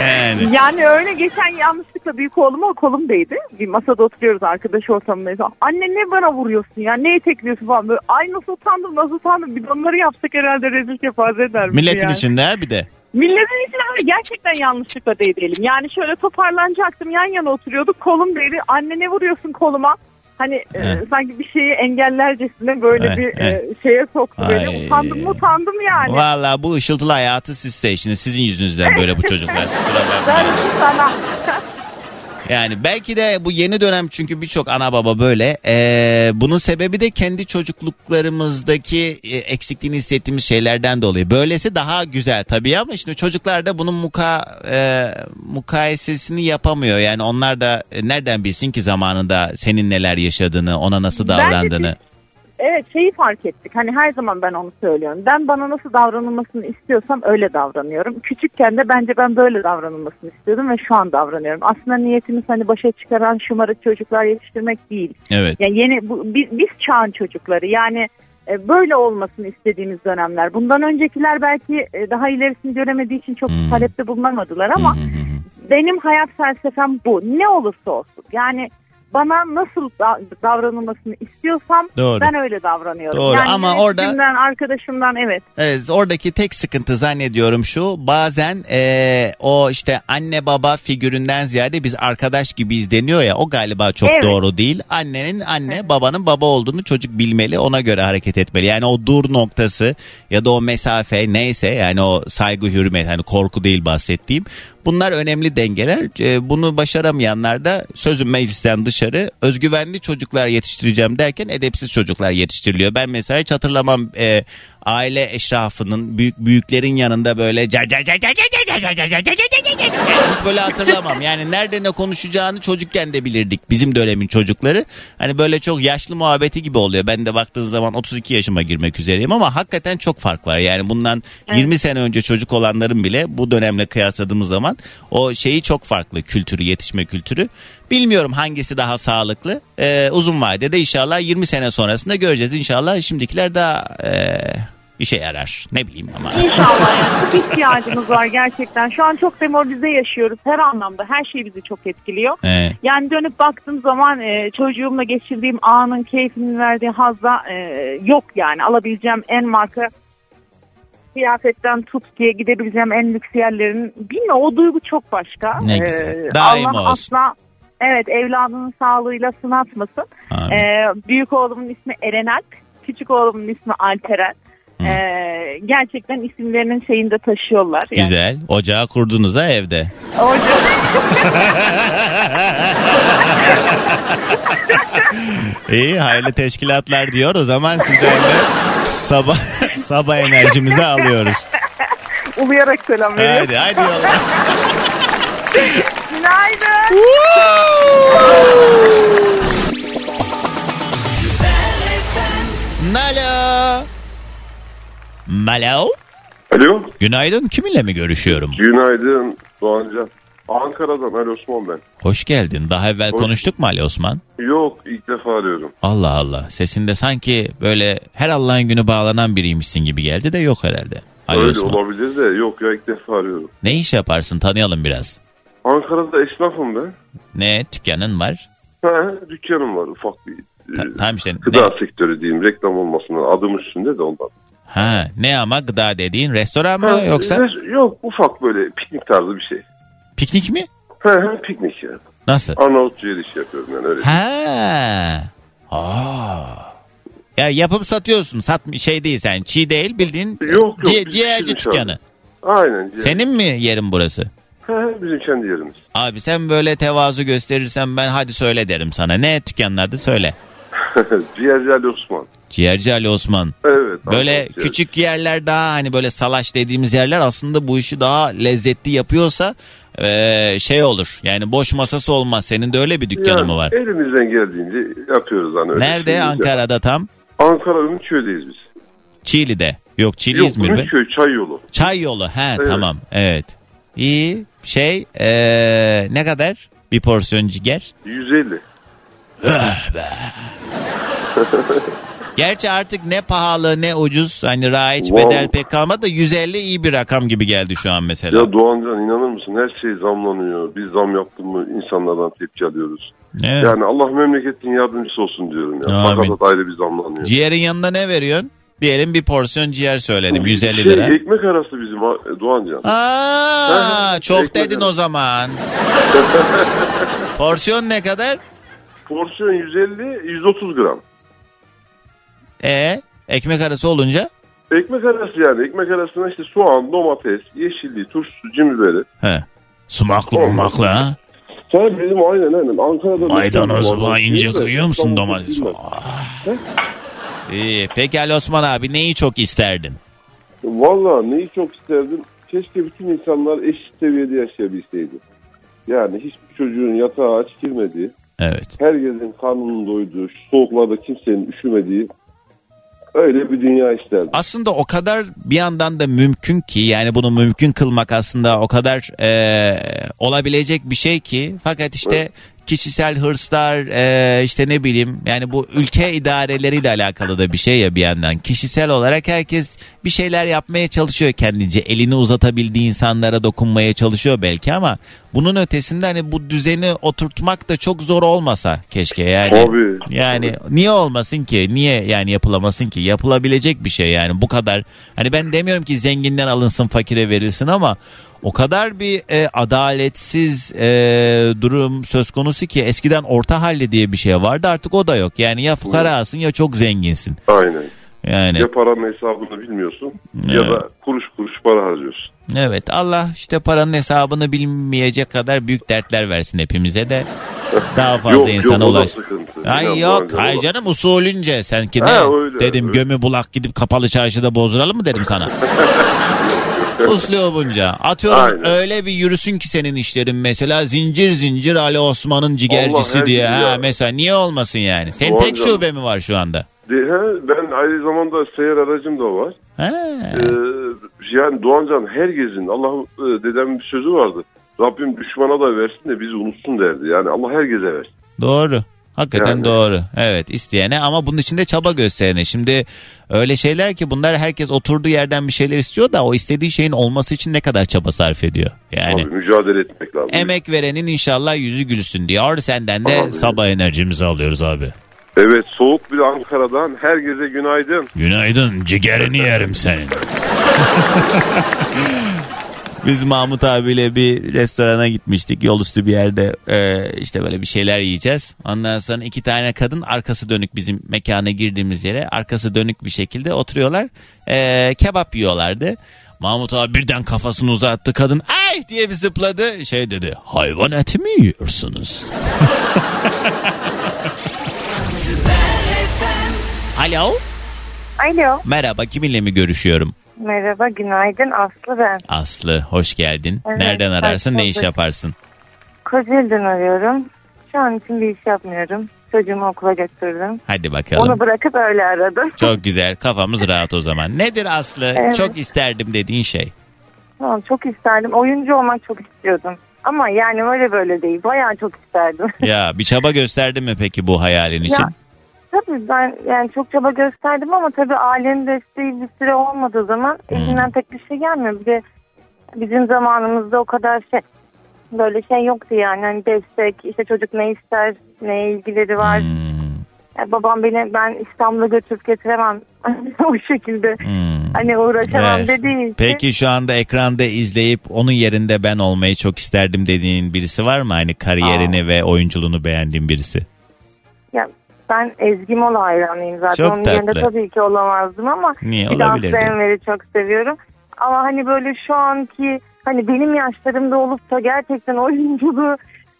yani. Yani öyle geçen yanlışlıkla büyük oğluma kolum değdi. Bir masada oturuyoruz arkadaş ortamındayız. Anne ne bana vuruyorsun ya ne etekliyorsun falan böyle. Ay nasıl utandım nasıl utandım. Bir de onları yapsak herhalde rezil kefaze eder. Milletin yani. içinde bir de. Milletin içinde ama gerçekten yanlışlıkla değdi elim. Yani şöyle toparlanacaktım yan yana oturuyorduk kolum değdi. Anne ne vuruyorsun koluma? Hani e, sanki bir şeyi engellercesine böyle bir e, şeye soktu beni. Ay. Utandım mı utandım yani. Valla bu ışıltılı hayatı siz seçtiniz. Sizin yüzünüzden böyle bu çocuklar. Kusura Ben sana. Yani belki de bu yeni dönem çünkü birçok ana baba böyle. Ee, bunun sebebi de kendi çocukluklarımızdaki e, eksikliğini hissettiğimiz şeylerden dolayı. Böylesi daha güzel tabii ama şimdi çocuklar da bunun muka, e, mukayesesini yapamıyor. Yani onlar da nereden bilsin ki zamanında senin neler yaşadığını, ona nasıl Bence davrandığını. Evet şeyi fark ettik. Hani her zaman ben onu söylüyorum. Ben bana nasıl davranılmasını istiyorsam öyle davranıyorum. Küçükken de bence ben böyle davranılmasını istiyordum ve şu an davranıyorum. Aslında niyetimiz hani başa çıkaran şımarık çocuklar yetiştirmek değil. Evet. Yani yeni bu, biz, biz çağın çocukları yani e, böyle olmasını istediğimiz dönemler. Bundan öncekiler belki e, daha ilerisini göremediği için çok Hmm. talepte bulunamadılar ama benim hayat felsefem bu. Ne olursa olsun. Yani bana nasıl da- davranılmasını istiyorsam Doğru. ben öyle davranıyorum. Doğru yani ama orada- yöneticimden, arkadaşımdan evet. Evet, oradaki tek sıkıntı zannediyorum şu bazen eee, o işte anne baba figüründen ziyade biz arkadaş gibiyiz deniyor ya o galiba çok Evet. doğru değil. Annenin anne babanın baba olduğunu çocuk bilmeli ona göre hareket etmeli. Yani o dur noktası ya da o mesafe neyse yani o saygı hürmet hani korku değil bahsettiğim Bunlar önemli dengeler. Ee, Bunu başaramayanlar da sözüm meclisten dışarı özgüvenli çocuklar yetiştireceğim derken edepsiz çocuklar yetiştiriliyor. Ben mesela hiç hatırlamam e, aile eşrafının büyük büyüklerin yanında böyle böyle hatırlamam. Yani nerede ne konuşacağını çocukken de bilirdik bizim dönemin çocukları. Hani böyle çok yaşlı muhabbeti gibi oluyor. Ben de baktığınız zaman 32 yaşıma girmek üzereyim ama hakikaten çok fark var. Yani bundan evet. 20 sene önce çocuk olanların bile bu dönemle kıyasladığımız zaman o şeyi çok farklı kültürü yetişme kültürü. Bilmiyorum hangisi daha sağlıklı. Ee, uzun vadede inşallah 20 sene sonrasında göreceğiz. İnşallah şimdikiler daha e, işe yarar. Ne bileyim ama. İnşallah yani. İhtiyacımız var gerçekten. Şu an çok demoralize yaşıyoruz her anlamda. Her şey bizi çok etkiliyor. Evet. Yani dönüp baktığım zaman e, çocuğumla geçirdiğim anın keyfini verdiği hazda e, yok yani. Alabileceğim en marka kıyafetten tut diye gidebileceğim en lüks yerlerin bilmiyorum o duygu çok başka. Ne E, güzel. Daim Allah olsun. asla evet evladının sağlığıyla sınatmasın. Amin. E, büyük oğlumun ismi Erenalp, küçük oğlumun ismi Alperen. Hı. E, gerçekten isimlerinin şeyinde taşıyorlar. Yani Güzel. Ocağı kurdunuz ha evde. Orada- İyi hayırlı teşkilatlar diyor. O zaman sizden de sabah sabah enerjimizi alıyoruz. Uluyarak selam veriyorum. Hadi hadi yolla. Günaydın. Malo. Malo. Alo. Günaydın. Kiminle mi görüşüyorum? Günaydın Doğancan. Ankara'dan Ali Osman ben. Hoş geldin. Daha evvel Hoş- konuştuk mu Ali Osman? Yok ilk defa arıyorum. Allah Allah. Sesinde sanki böyle her Allah'ın günü bağlanan biriymişsin gibi geldi de yok herhalde. Ali Öyle Osman. olabilir de yok ya ilk defa arıyorum. Ne iş yaparsın tanıyalım biraz. Ankara'da esnafım ben. Ne dükkanın var? Ha, dükkanım var ufak bir. Ta- e, tamam işte. Gıda Ne? sektörü diyeyim reklam olmasına adım üstünde de ondan. Ha, ne ama gıda dediğin restoran mı Ha, yoksa e, Yok ufak böyle piknik tarzı bir şey. piknik mi? Ha, ha, piknik yani. Nasıl? Arnavutçu el işi yapıyorum yani öyle. Ha. Aa. Ya yapıp satıyorsun. Sat şey değil sen. Çiğ değil bildiğin Yok, yok, ci- ciğerci dükkanı. Aynen. ciğer. Senin mi yerin burası? Ha, bizim kendi yerimiz. Abi sen böyle tevazu gösterirsen ben hadi söyle derim sana. Ne dükkanın adı söyle. Ciğerci Ali Osman. Ciğerci Ali Osman. Evet. Böyle ciğerci. küçük yerler daha hani böyle salaş dediğimiz yerler aslında bu işi daha lezzetli yapıyorsa eee, şey olur. Yani boş masası olmaz. Senin de öyle bir dükkanın Yani mı var? Elimizden geldiğince yapıyoruz hani öyle. Nerede? yok. Ankara'da tam. Ankara Ümitköy'deyiz biz. Çiğli'de. Yok Çiğli Yok İzmir mi? Ümitköy çay yolu. Çay yolu. He Evet. tamam. Evet. İyi. Şey eee, ne kadar? Bir porsiyon ciğer. 150. Gerçi artık ne pahalı ne ucuz hani raiç Wow. bedel pek kalmadı da 150 iyi bir rakam gibi geldi şu an mesela. Ya Doğancan inanır mısın her şey zamlanıyor. Biz zam yaptın mı insanlardan tepki alıyoruz. Evet. Yani Allah memleketin yardımcısı olsun diyorum ya. Amin. Fakat ayrı bir zamlanıyor. Ciğerin yanında ne veriyorsun? Diyelim bir porsiyon ciğer söyledim 150 Şey, lira. ekmek arası bizim Doğancan. Aa, çok Ekmek dedin arası. o zaman. Porsiyon ne kadar? Porsiyon 150 130 gram. E ekmek arası olunca? Ekmek arası yani. Ekmek arasına işte soğan, domates, yeşilliği, turşusu, cin biberi. He. Sumaklı Olmaz. mumaklı ha. Sen bizim aynen aynen Ankara'da... Maydanozu falan ince kıyıyor musun domates? Ah. İyi. Peki Ali Osman abi neyi çok isterdin? Valla neyi çok isterdim? Keşke bütün insanlar eşit seviyede yaşayabilseydi. Yani hiçbir çocuğun yatağa aç girmediği, Evet. herkesin karnının doyduğu, şu soğuklarda kimsenin üşümediği öyle bir dünya isterdim. Aslında o kadar bir yandan da mümkün ki yani bunu mümkün kılmak aslında o kadar e, olabilecek bir şey ki fakat işte kişisel hırslar e, işte ne bileyim yani bu ülke idareleriyle alakalı da bir şey ya bir yandan kişisel olarak herkes bir şeyler yapmaya çalışıyor kendince elini uzatabildiği insanlara dokunmaya çalışıyor belki ama bunun ötesinde hani bu düzeni oturtmak da çok zor olmasa keşke yani Tabii. yani niye olmasın ki? Niye yani yapılamasın ki? Yapılabilecek bir şey yani bu kadar. Hani ben demiyorum ki zenginden alınsın fakire verilsin ama o kadar bir e, adaletsiz e, durum söz konusu ki eskiden orta halli diye bir şey vardı artık o da yok. Yani ya fukarasın ya çok zenginsin. Aynen. Yani Ya paranın hesabını bilmiyorsun ya Evet. da kuruş kuruş para harcıyorsun. evet Allah işte paranın hesabını bilmeyecek kadar büyük dertler versin hepimize de daha fazla Yok, insana yok, ulaş. Ay İnan yok hay canım usulünce senki ne Ha, öyle, dedim öyle. gömü bulak gidip kapalı çarşıda bozduralım mı dedim sana. Uslubunca. Atıyorum Aynen. öyle bir yürüsün ki senin işlerin mesela zincir zincir Ali Osman'ın ciğercisi Allah diye. Ha, gün ya. mesela niye olmasın yani? Senin Doğan tek canım. şube mi var şu anda? He, ben aynı zamanda seyyar aracım da var. Ha. Ee, yani Doğancan herkesin Allah e, dedemin bir sözü vardı. Rabbim düşmana da versin de bizi unutsun derdi. Yani Allah herkese versin. Doğru. Hakikaten Yani. doğru. Evet isteyene ama bunun için de çaba gösterene. Şimdi öyle şeyler ki bunlar herkes oturduğu yerden bir şeyler istiyor da o istediği şeyin olması için ne kadar çaba sarf ediyor. Yani Tabii mücadele etmek lazım. emek verenin inşallah yüzü gülsün diyor. Senden de Abi. sabah enerjimizi alıyoruz abi. Evet soğuk bir Ankara'dan herkese günaydın. Günaydın ciğerini yerim senin. Biz Mahmut abiyle bir restorana gitmiştik. Yol üstü bir yerde e, işte böyle bir şeyler yiyeceğiz. Ondan sonra iki tane kadın arkası dönük bizim mekana girdiğimiz yere arkası dönük bir şekilde oturuyorlar. E, kebap yiyorlardı. Mahmut abi birden kafasını uzattı. Kadın ay diye bir zıpladı. Şey dedi hayvan eti mi yiyorsunuz? Alo. Alo. Merhaba kiminle mi görüşüyorum? Merhaba, günaydın. Aslı ben. Aslı hoş geldin. Evet, Nereden ararsın ne iş yaparsın? Kocaeli'den arıyorum. Şu an için bir iş yapmıyorum. Çocuğumu okula götürdüm. Hadi bakalım. Onu bırakıp öyle aradım. Çok güzel kafamız rahat o zaman. Nedir Aslı? Evet. Çok isterdim dediğin şey. Tamam, çok isterdim. Oyuncu olmak çok istiyordum. Ama yani öyle böyle değil. Bayağı çok isterdim. Ya bir çaba gösterdin mi peki bu hayalin için? Ya, tabii ben yani çok çaba gösterdim ama tabii ailenin desteği bir süre olmadığı zaman Hmm. elinden tek bir şey gelmiyor. Bir de bizim zamanımızda o kadar şey böyle şey yoktu yani. Hani destek işte çocuk ne ister neye ilgileri var. Hmm, Ya babam beni ben İstanbul'a götürüp getiremem o şekilde. hmm. Hani uğraşamam Evet. dediği için. Peki şu anda ekranda izleyip onun yerinde ben olmayı çok isterdim dediğin birisi var mı? Hani kariyerini ve oyunculuğunu beğendiğin birisi. Ya ben Ezgi Mola hayranıyım zaten. Çok Onun yerinde tatlı. tabii ki olamazdım ama Niye bir olabilirdi? Enver'i çok seviyorum. Ama hani böyle şu anki hani benim yaşlarımda olup da gerçekten oyunculuğu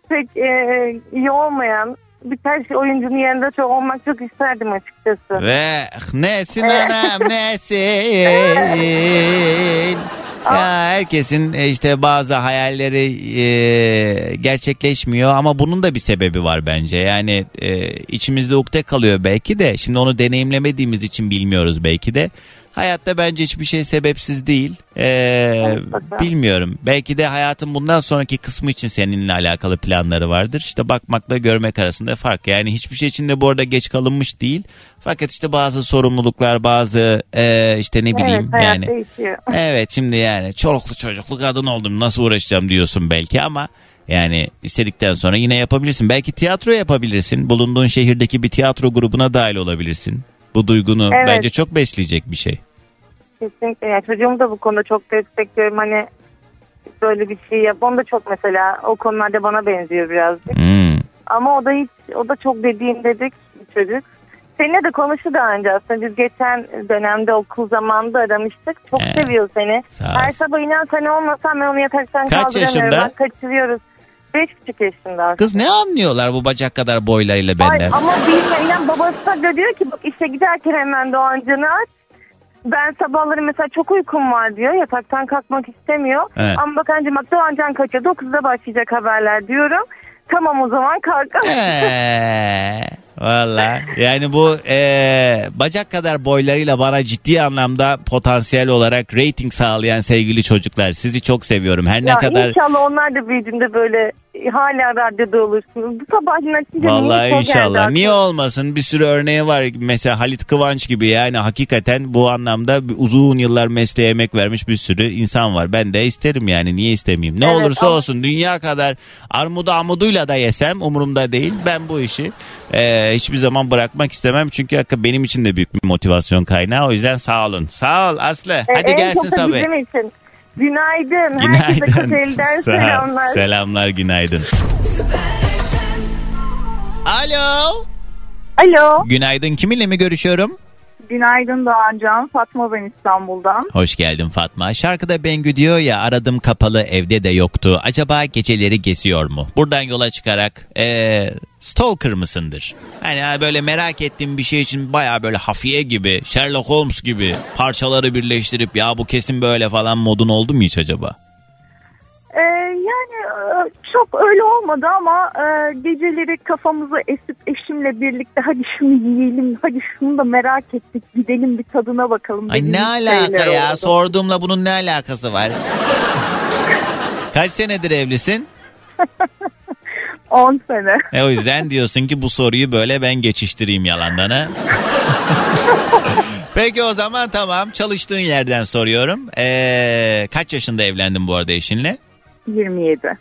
pek e, iyi olmayan birkaç oyuncunun yerinde çok olmak çok isterdim açıkçası. Ve nesin anam nesin? Ya herkesin e, işte bazı hayalleri e, gerçekleşmiyor ama bunun da bir sebebi var bence. Yani e, içimizde ukde kalıyor belki de. Şimdi onu deneyimlemediğimiz için bilmiyoruz belki de. Hayatta bence hiçbir şey sebepsiz değil. Ee, bilmiyorum. Belki de hayatın bundan sonraki kısmı için seninle alakalı planları vardır. İşte bakmakla görmek arasında fark. Yani hiçbir şey için de bu arada geç kalınmış değil. Fakat işte bazı sorumluluklar, bazı e, işte ne bileyim evet, yani. değişiyor. Evet şimdi yani çoluklu çocuklu kadın oldum nasıl uğraşacağım diyorsun belki ama yani istedikten sonra yine yapabilirsin. Belki tiyatro yapabilirsin. Bulunduğun şehirdeki bir tiyatro grubuna dahil olabilirsin. Bu duygunu Evet. bence çok besleyecek bir şey. Kesinlikle. Yani çocuğumu da bu konuda çok destekliyorum. Hani böyle bir şey yap. Onu da çok mesela o konularda bana benziyor birazcık. Hmm. Ama o da hiç o da çok dediğim dedik bir çocuk. Seninle de konuştu daha önce aslında. Biz geçen dönemde okul zamanında aramıştık. Çok Ee, seviyor seni. Her sabah inen sen olmasan ben onu yataktan Kaç kaldıramıyorum. yaşında? Bak kaçırıyoruz. Beş buçuk yaşında. Kız ne anlıyorlar bu bacak kadar boylarıyla Ay, benden? ama bilmiyorum. Yani babası da diyor ki bak işe giderken hemen Doğancan'ı aç. Ben sabahları mesela çok uykum var diyor. Yataktan kalkmak istemiyor. Evet. Ama bak anca bak Doğancan kaçıyor. 9'da başlayacak haberler diyorum. Tamam o zaman kalk. Eee, Valla yani bu eee, bacak kadar boylarıyla bana ciddi anlamda potansiyel olarak rating sağlayan sevgili çocuklar sizi çok seviyorum. Her ne ya kadar İnşallah onlar da büyüdüğünde böyle hala radyoda olursunuz. Bu sabah açınca Vallahi inşallah. Niye olmasın? Bir sürü örneği var. Mesela Halit Kıvanç gibi yani hakikaten bu anlamda uzun yıllar mesleğe emek vermiş bir sürü insan var. Ben de isterim yani. Niye istemeyeyim? Ne Evet, olursa ama- olsun dünya kadar armudu amuduyla da yesem umurumda değil. Ben bu işi e, hiçbir zaman bırakmak istemem. Çünkü hakikaten benim için de büyük bir motivasyon kaynağı. O yüzden sağ olun. Sağ ol Aslı. E, Hadi gelsin Sabi. için. Günaydın. Herkese Günaydın. Sağ ol. selamlar. Selamlar günaydın. Alo. Alo. Günaydın. Kiminle mi görüşüyorum? Günaydın Doğancan. Fatma ben İstanbul'dan. Hoş geldin Fatma. Şarkıda Bengü diyor ya aradım kapalı evde de yoktu. Acaba geceleri geziyor mu? Buradan yola çıkarak ee, stalker mısındır? Hani böyle merak ettiğim bir şey için baya böyle hafiye gibi Sherlock Holmes gibi parçaları birleştirip ya bu kesin böyle falan modun oldu mu hiç acaba? Çok öyle olmadı ama e, geceleri kafamızı esip eşimle birlikte hadi şunu yiyelim, hadi şunu da merak ettik, gidelim bir tadına bakalım. Ay ne alaka ya oldu. sorduğumla bunun ne alakası var? Kaç senedir evlisin? 10 sene. E o yüzden diyorsun ki bu soruyu böyle ben geçiştireyim yalandan ha. Peki o zaman tamam çalıştığın yerden soruyorum. Ee, kaç yaşında evlendin bu arada eşinle? 27.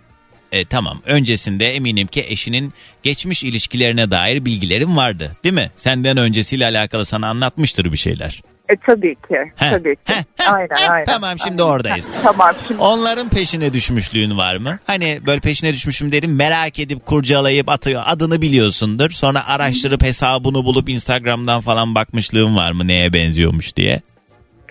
E, tamam öncesinde eminim ki eşinin geçmiş ilişkilerine dair bilgilerin vardı değil mi? Senden öncesiyle alakalı sana anlatmıştır bir şeyler. E tabii ki. Heh, Tabii ki. heh, heh, aynen heh, aynen. tamam, şimdi Aynen. oradayız. Tamam şimdi. Onların peşine düşmüşlüğün var mı? Hani böyle peşine düşmüşüm dedim merak edip kurcalayıp atıyor adını biliyorsundur. Sonra araştırıp hesabını bulup Instagram'dan falan bakmışlığın var mı neye benziyormuş diye.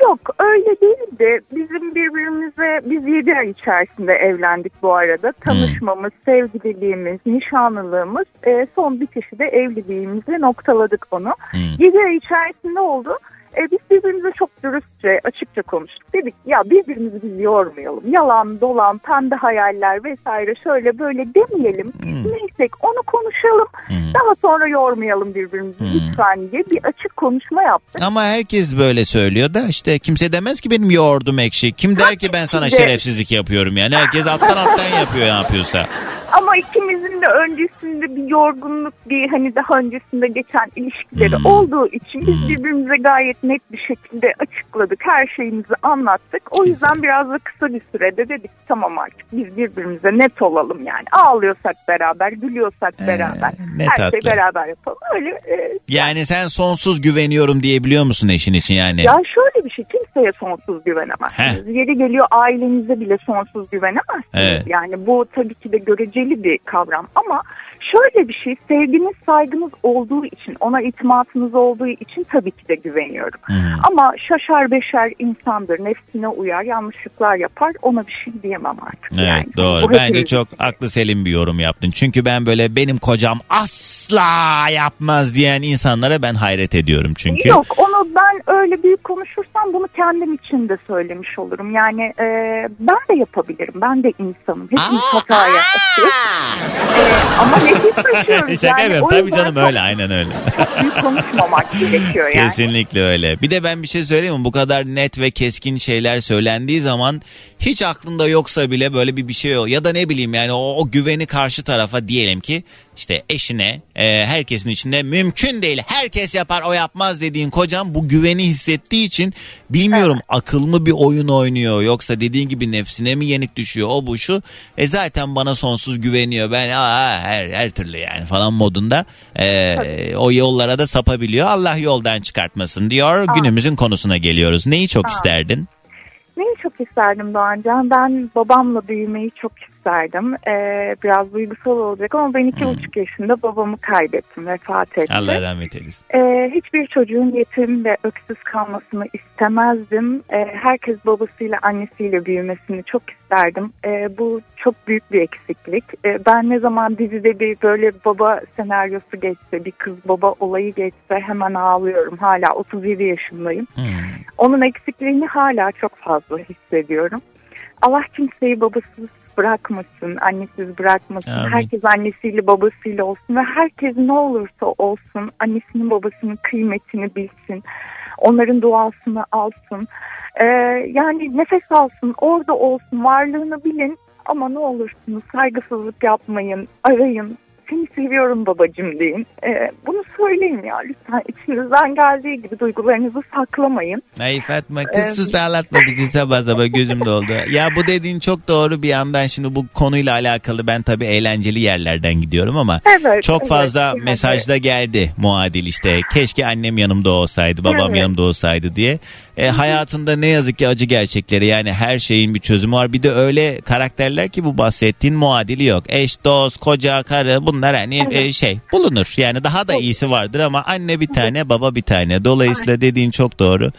Yok öyle değil de bizim birbirimize biz 7 ay içerisinde evlendik bu arada. Tanışmamız, sevgililiğimiz, nişanlılığımız e, son bitişi de evliliğimizi noktaladık onu. Hmm. 7 ay içerisinde oldu. E, biz birbirimize çok dürüstçe, açıkça konuştuk. Dedik ya birbirimizi biz yormayalım. Yalan, dolan, pembe hayaller vesaire şöyle böyle demeyelim. Neysek onu konuşalım. Daha sonra yormayalım birbirimizi lütfen diye bir açık konuşma yaptık. Ama herkes böyle söylüyor da işte kimse demez ki benim yoğurdum ekşi. Kim der ki ben sana şerefsizlik yapıyorum yani. Herkes alttan alttan yapıyor ne yapıyorsa. Ama ikimizin de öncesinde bir yorgunluk, bir hani daha öncesinde geçen ilişkileri Hmm. olduğu için biz birbirimize gayet net bir şekilde açıkladık. Her şeyimizi anlattık. O yüzden biraz da kısa bir sürede dedik tamam artık biz birbirimize net olalım yani. Ağlıyorsak beraber, gülüyorsak beraber. ne her tatlı. şey beraber yapalım. Öyle e, Yani sen sonsuz güveniyorum diyebiliyor musun eşin için yani? Ya şöyle bir şey kimseye sonsuz güvenemezsiniz. Yeri geliyor ailenize bile sonsuz güvenemezsiniz. Evet. Yani bu tabii ki de göreceli bir kavram ama şöyle bir şey sevginiz saygınız olduğu için ona itimatınız olduğu için tabii ki de güveniyorum. Ama şaşar beşer insandır nefsine uyar yanlışlıklar yapar ona bir şey diyemem artık. Evet yani. doğru. Bu Bence çok aklı selim bir yorum yaptın. Çünkü ben böyle benim kocam asla yapmaz diyen insanlara ben hayret ediyorum çünkü. Yok onu ben öyle büyük konuşursam bunu kendim için de söylemiş olurum. Yani e, ben de yapabilirim. Ben de insanım. Hepimiz hata yapıyoruz. E, ama nefis taşıyoruz. Şaka yani. yapıyorum. Tabii canım çok öyle aynen öyle. büyük konuşmamak gerekiyor yani. Kesinlikle öyle. Bir de ben bir şey söyleyeyim mi? Bu kadar net ve keskin şeyler söylendiği zaman hiç aklında yoksa bile böyle bir bir şey yok. Ya da ne bileyim yani o, o güveni karşı tarafa diyelim ki işte eşine e, herkesin içinde mümkün değil. Herkes yapar o yapmaz dediğin kocan bu güveni hissettiği için bilmiyorum akıl mı bir oyun oynuyor yoksa dediğin gibi nefsine mi yenik düşüyor o bu şu. E zaten bana sonsuz güveniyor. Ben aa, her her türlü yani falan modunda e, o yollara da sapabiliyor. Allah yoldan çıkartmasın diyor. Günümüzün konusuna geliyoruz. Neyi çok isterdin Neyi çok isterdim Doğancan? Ben babamla büyümeyi çok isterdim. Ee, biraz duygusal olacak ama ben iki buçuk yaşında babamı kaybettim, vefat etti. Allah rahmet eylesin Ee, hiçbir çocuğun yetim ve öksüz kalmasını istemezdim. Ee, herkes babasıyla annesiyle büyümesini çok isterdim. Ee, bu çok büyük bir eksiklik. Ee, ben ne zaman dizide bir böyle baba senaryosu geçse, bir kız baba olayı geçse hemen ağlıyorum. Hala 37 yaşındayım. Onun eksikliğini hala çok fazla hissediyorum. Allah kimseyi babasız bırakmasın, annesiz bırakmasın. Amin. Herkes annesiyle babasıyla olsun ve herkes ne olursa olsun annesinin babasının kıymetini bilsin. Onların duasını alsın. Ee, yani nefes alsın, orada olsun, varlığını bilin. Ama ne olursunuz saygısızlık yapmayın, arayın. Seni seviyorum babacım deyin. Ee, bunu söyleyin ya lütfen. İçinizden geldiği gibi duygularınızı saklamayın. Ay Fatma kız Evet. sus ağlatma bizi sabah sabah gözüm doldu. Ya bu dediğin çok doğru bir yandan şimdi bu konuyla alakalı ben tabii eğlenceli yerlerden gidiyorum ama Evet, çok fazla evet. mesajda geldi muadil işte keşke annem yanımda olsaydı babam Evet. yanımda olsaydı diye. E, hayatında ne yazık ki acı gerçekleri yani her şeyin bir çözümü var. Bir de öyle karakterler ki bu bahsettiğin muadili yok. Eş, dost, koca, karı bunlar hani e, şey bulunur. Yani daha da iyisi vardır ama anne bir tane baba bir tane. Dolayısıyla dediğin çok doğru.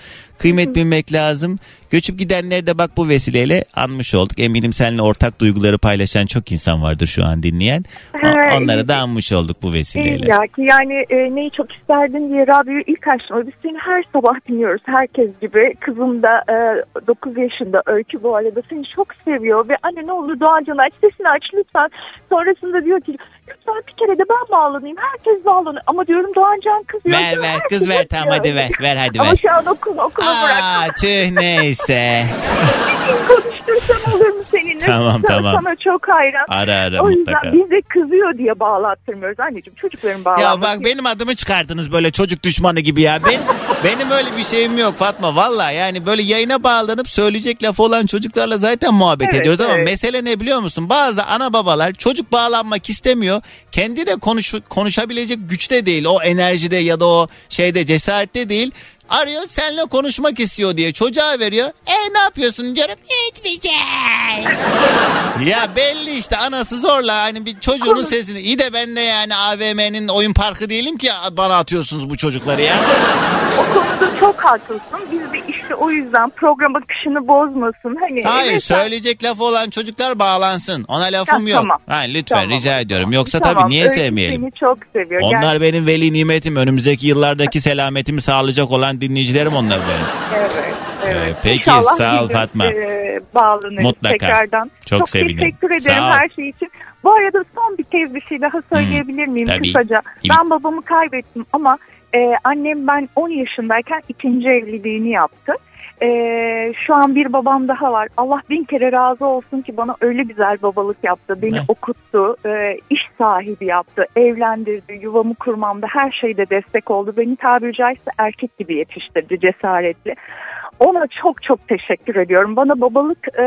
Kıymet bilmek lazım. Göçüp gidenleri de bak bu vesileyle anmış olduk. Eminim seninle ortak duyguları paylaşan çok insan vardır şu an dinleyen. He, Onları da anmış olduk bu vesileyle. Ya ki yani e, neyi çok isterdin diye radyoyu ilk açtım. Biz seni her sabah dinliyoruz herkes gibi. Kızım da e, 9 yaşında Öykü bu arada seni çok seviyor. Ve anne ne olur Doğancan aç sesini aç lütfen. Sonrasında diyor ki lütfen bir kere de ben bağlanayım. Herkes bağlanıyor. Ama diyorum Doğancan kızıyor. Ver ver kız ver tamam hadi ver ver hadi Ama ver. şu an okul okula bırak. Aa tüh neyse. Konuştursam olur mu? Tamam, Sana- tamam. Sana çok hayran. Ara ara o yüzden mutlaka. biz de kızıyor diye bağlattırmıyoruz anneciğim. Çocukların bağlanması. Ya bak benim adımı çıkardınız böyle çocuk düşmanı gibi ya. Ben, benim öyle bir şeyim yok Fatma. Valla yani böyle yayına bağlanıp söyleyecek lafı olan çocuklarla zaten muhabbet Evet, ediyoruz. Ama evet. mesele ne biliyor musun? Bazı ana babalar çocuk bağlanmak istemiyor. Kendi de konuş, konuşabilecek güçte değil. O enerjide ya da o şeyde cesarette değil. Arıyor seninle konuşmak istiyor diye çocuğa veriyor. E ne yapıyorsun diyorum. Hiçbir şey. ya belli işte anası zorla hani bir çocuğunun sesini. İyi de ben de yani AVM'nin oyun parkı değilim ki bana atıyorsunuz bu çocukları ya. O konuda çok haklısın. Biz o yüzden program akışını bozmasın. Hani Hayır evet, söyleyecek lafı olan çocuklar bağlansın. Ona lafım Ha, yok. tamam. Ha, lütfen Tamam. rica ediyorum. Yoksa tamam, tabii niye Öykü sevmeyelim? Seni çok seviyor. Onlar Gerçekten. benim veli nimetim. Önümüzdeki yıllardaki selametimi sağlayacak olan dinleyicilerim onlar benim. Evet, evet. Peki, İnşallah sağ ol gün, Fatma. e, bağlanırız Mutlaka. tekrardan. Çok sevinirim. teşekkür ederim her şey için. Bu arada son bir kez bir şey daha söyleyebilir miyim tabii. kısaca? Ben babamı kaybettim ama e, annem ben 10 yaşındayken ikinci evliliğini yaptı. E, şu an bir babam daha var. Allah bin kere razı olsun ki bana öyle güzel babalık yaptı. Beni Heh. okuttu, e, iş sahibi yaptı, evlendirdi, yuvamı kurmamda her şeyde destek oldu. Beni tabiri caizse erkek gibi yetiştirdi, cesaretli. Ona çok çok teşekkür ediyorum. Bana babalık e,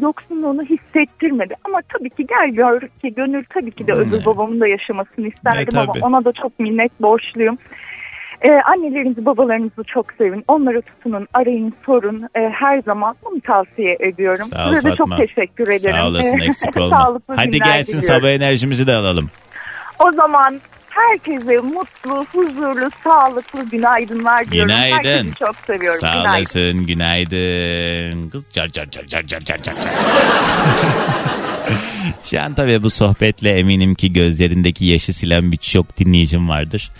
yoksunluğunu hissettirmedi. Ama tabii ki gel gör ki gönül tabii ki de öbür babamın da yaşamasını isterdim E, ama ona da çok minnet borçluyum. E, annelerinizi babalarınızı çok sevin. Onlara tutunun, arayın, sorun. E, her zaman bunu tavsiye ediyorum. Sağ ol Size de çok teşekkür ederim. Sağ olasın eksik olma. Hadi gelsin diliyorum. sabah enerjimizi de alalım. O zaman herkese mutlu, huzurlu, sağlıklı günaydınlar diyorum. Günaydın. Herkesi çok seviyorum. Sağ Günaydın. olasın günaydın. Kız car car car car car car car. Şu an tabii bu sohbetle eminim ki gözlerindeki yaşı silen birçok dinleyicim vardır.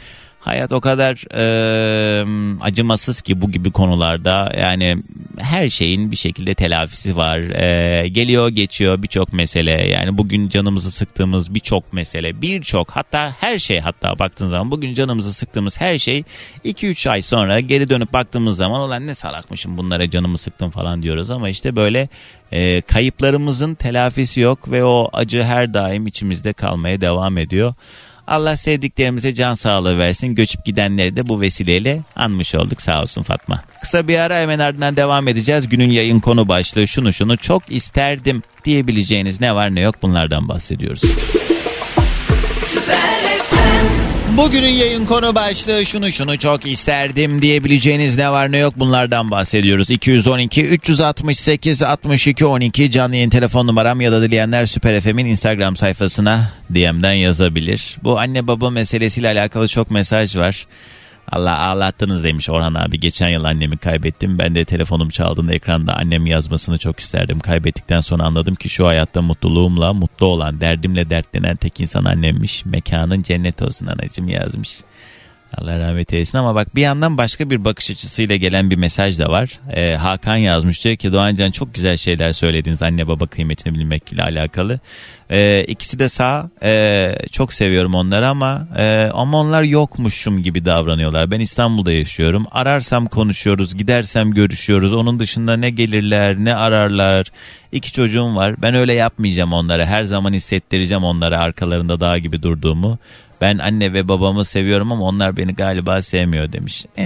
Hayat o kadar e, acımasız ki bu gibi konularda yani her şeyin bir şekilde telafisi var. E, geliyor geçiyor birçok mesele yani bugün canımızı sıktığımız birçok mesele birçok hatta her şey hatta baktığın zaman bugün canımızı sıktığımız her şey 2-3 ay sonra geri dönüp baktığımız zaman olan ne salakmışım bunlara canımı sıktım falan diyoruz ama işte böyle e, kayıplarımızın telafisi yok ve o acı her daim içimizde kalmaya devam ediyor. Allah sevdiklerimize can sağlığı versin. Göçüp gidenleri de bu vesileyle anmış olduk. Sağ olsun Fatma. Kısa bir ara hemen ardından devam edeceğiz. Günün yayın konu başlığı şunu şunu çok isterdim diyebileceğiniz ne var ne yok bunlardan bahsediyoruz. Bugünün yayın konu başlığı şunu şunu çok isterdim diyebileceğiniz ne var ne yok bunlardan bahsediyoruz. 212 368 62 12 canlı yayın telefon numaram ya da dileyenler Süper FM'in Instagram sayfasına DM'den yazabilir. Bu anne baba meselesiyle alakalı çok mesaj var. Allah ağlattınız demiş Orhan abi. Geçen yıl annemi kaybettim. Ben de telefonum çaldığında ekranda annem yazmasını çok isterdim. Kaybettikten sonra anladım ki şu hayatta mutluluğumla mutlu olan, derdimle dertlenen tek insan annemmiş. Mekanın cennet olsun anacım yazmış. Allah rahmet eylesin ama bak bir yandan başka bir bakış açısıyla gelen bir mesaj da var. Ee, Hakan yazmış diyor ki Doğancan çok güzel şeyler söylediniz anne baba kıymetini bilmekle alakalı. Ee, ikisi de sağ. Ee, çok seviyorum onları ama e, ama onlar yokmuşum gibi davranıyorlar. Ben İstanbul'da yaşıyorum. Ararsam konuşuyoruz, gidersem görüşüyoruz. Onun dışında ne gelirler, ne ararlar. İki çocuğum var. Ben öyle yapmayacağım onlara. Her zaman hissettireceğim onlara arkalarında dağ gibi durduğumu. Ben anne ve babamı seviyorum ama onlar beni galiba sevmiyor demiş. Ee,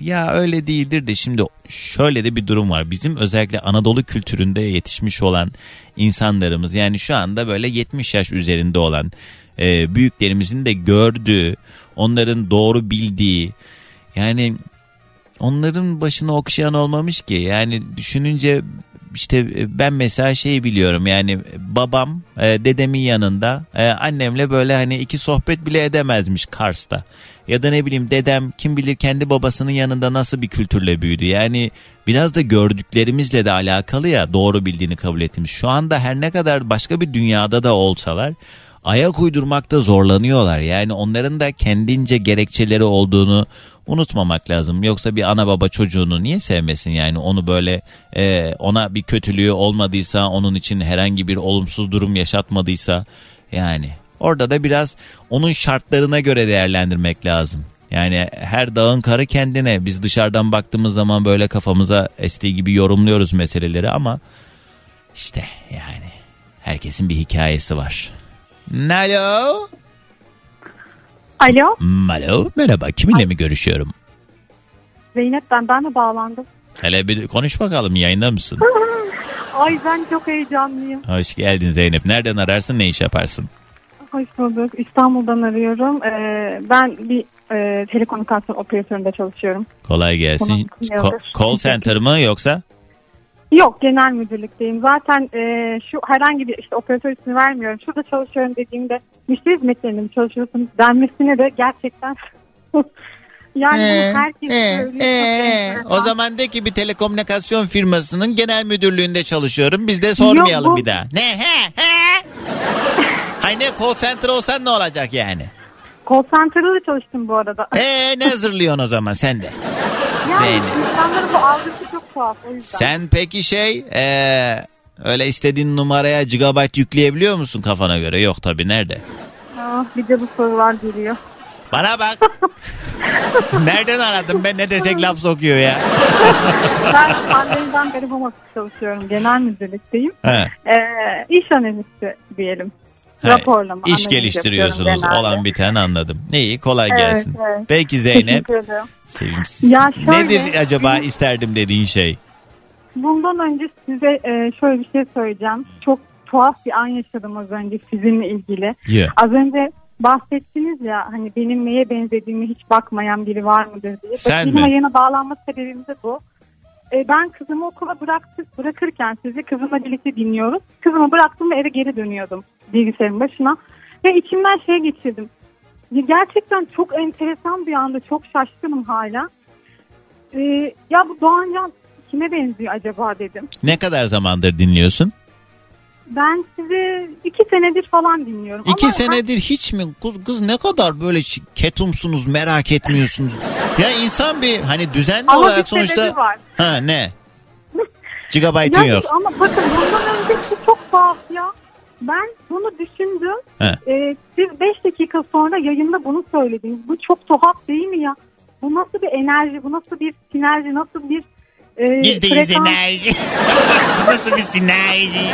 ya öyle değildir de şimdi şöyle de bir durum var. Bizim özellikle Anadolu kültüründe yetişmiş olan insanlarımız yani şu anda böyle 70 yaş üzerinde olan e, büyüklerimizin de gördüğü, onların doğru bildiği yani onların başına okşayan olmamış ki. Yani düşününce işte ben mesela şeyi biliyorum yani babam e, dedemin yanında e, annemle böyle hani iki sohbet bile edemezmiş Kars'ta. Ya da ne bileyim dedem kim bilir kendi babasının yanında nasıl bir kültürle büyüdü. Yani biraz da gördüklerimizle de alakalı ya doğru bildiğini kabul ettiğimiz. Şu anda her ne kadar başka bir dünyada da olsalar ayak uydurmakta zorlanıyorlar. Yani onların da kendince gerekçeleri olduğunu unutmamak lazım. Yoksa bir ana baba çocuğunu niye sevmesin yani onu böyle e, ona bir kötülüğü olmadıysa onun için herhangi bir olumsuz durum yaşatmadıysa yani orada da biraz onun şartlarına göre değerlendirmek lazım. Yani her dağın karı kendine biz dışarıdan baktığımız zaman böyle kafamıza estiği gibi yorumluyoruz meseleleri ama işte yani herkesin bir hikayesi var. Alo. Alo Alo merhaba kiminle mi görüşüyorum? Zeynep ben ben de bağlandım. Hele bir konuş bakalım yayında mısın? Ay ben çok heyecanlıyım. Hoş geldin Zeynep. Nereden ararsın ne iş yaparsın? Hoş bulduk. İstanbul'dan arıyorum. Ee, ben bir e, telekomünikasyon operatöründe çalışıyorum. Kolay gelsin. Ko- call center mı yoksa? Yok genel müdürlükteyim. Zaten e, şu herhangi bir işte operatör ismi vermiyorum. Şurada çalışıyorum dediğimde müşteri hizmetlerinde mi çalışıyorsunuz denmesine de gerçekten Yani Ee, herkes ee. Çok O zaman de ki bir telekomünikasyon firmasının genel müdürlüğünde çalışıyorum. Biz de sormayalım Yok, bu- bir daha. Ne he he? Hay ne call center olsan ne olacak yani? Call center'da da çalıştım bu arada. Ee ne hazırlıyorsun o zaman sen de? Yani insanların bu algısı çok tuhaf o yüzden. Sen peki şey ee, öyle istediğin numaraya gigabyte yükleyebiliyor musun kafana göre? Yok tabii nerede? Ah, bir de bu sorular geliyor. Bana bak. Nereden aradım ben ne desek laf sokuyor ya. Ben pandemiden beri home office çalışıyorum. Genel müdürlükteyim. He. Ee, iş analisti diyelim. Raporlama. İş geliştiriyorsunuz. Olan biten anladım. İyi kolay Evet, gelsin. evet. Peki Zeynep. Sevimsiz. Ya şöyle- Nedir acaba isterdim dediğin şey? Bundan önce size e, şöyle bir şey söyleyeceğim. Çok tuhaf bir an yaşadım az önce sizinle ilgili. Yeah. Az önce bahsettiniz ya hani benim neye benzediğimi hiç bakmayan biri var mıdır diye. Sen Benim mi? yayına bağlanma sebebim de bu. E, ben kızımı okula bıraktık, bırakırken sizi kızımla birlikte dinliyoruz. Kızımı bıraktım ve eve geri dönüyordum bilgisayarın başına. Ve içimden şey geçirdim. Gerçekten çok enteresan bir anda çok şaşkınım hala. E, ya bu Doğancan kime benziyor acaba dedim. Ne kadar zamandır dinliyorsun? Ben sizi iki senedir falan dinliyorum. İki Ama senedir hiç mi? Kız, kız ne kadar böyle ketumsunuz merak etmiyorsunuz. ya insan bir hani düzenli Ama olarak bir sonuçta... var. Ha ne? Gigabyte'ın yok. Ama bakın bundan öncesi çok tuhaf ya. Ben bunu düşündüm. He. Ee, siz 5 dakika sonra yayında bunu söylediniz. Bu çok tuhaf değil mi ya? Bu nasıl bir enerji, bu nasıl bir sinerji, nasıl bir e, Yüzde yüz frekans? enerji. Nasıl bir sinerji?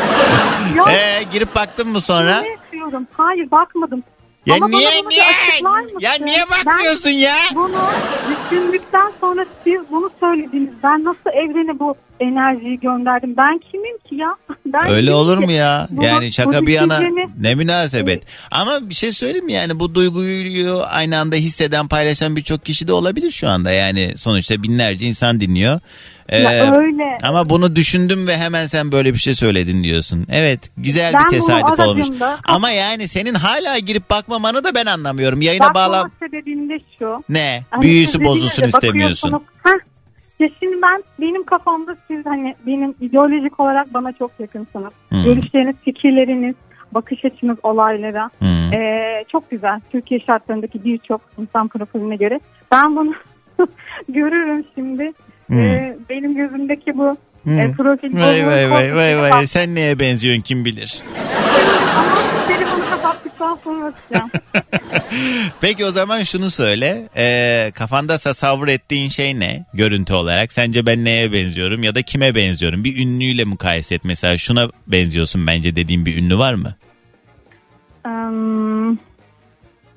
Yok. Ee, girip baktın mı sonra? Ne yapıyorum? Hayır bakmadım. Ya Ama bana niye bir niye? açıklar mısın? Ya niye Ben bakmıyorsun ya? Bunu düşündükten sonra siz bunu söylediniz. Ben nasıl evrene bu enerjiyi gönderdim? Ben kimim ki ya? Ben Öyle olur ki? mu ya? Bunu- Yani şaka bu bir yana ne münasebet. Ama bir şey söyleyeyim mi? Yani bu duyguyu aynı anda hisseden paylaşan birçok kişi de olabilir şu anda. Yani sonuçta binlerce insan dinliyor. Ee, Ya öyle. Ama bunu düşündüm ve hemen sen böyle bir şey söyledin diyorsun. Evet güzel Ben bir tesadüf olmuş. Ama yani senin hala girip bakmamanı da ben anlamıyorum. Yayına Bakmama bağla sebebim de şu. ne? Hani Büyüsü bozulsun istemiyorsun. Heh. Ya şimdi ben benim kafamda siz hani benim ideolojik olarak bana çok yakınsınız. Hmm. Görüşleriniz, fikirleriniz, bakış açınız olaylara. Hmm. Ee, çok güzel. Türkiye şartlarındaki birçok insan profiline göre. Ben bunu görürüm şimdi. Hmm. Ee, benim gözümdeki bu Hmm. e, profil Vay vay vay vay vay sen neye benziyorsun kim bilir. Ama telefonu kapattıktan sonra atacağım. Peki o zaman şunu söyle. Ee, kafanda tasavvur ettiğin şey ne? Görüntü olarak. Sence ben neye benziyorum ya da kime benziyorum? Bir ünlüyle mukayese et. Mesela şuna benziyorsun bence dediğin bir ünlü var mı? Hmm,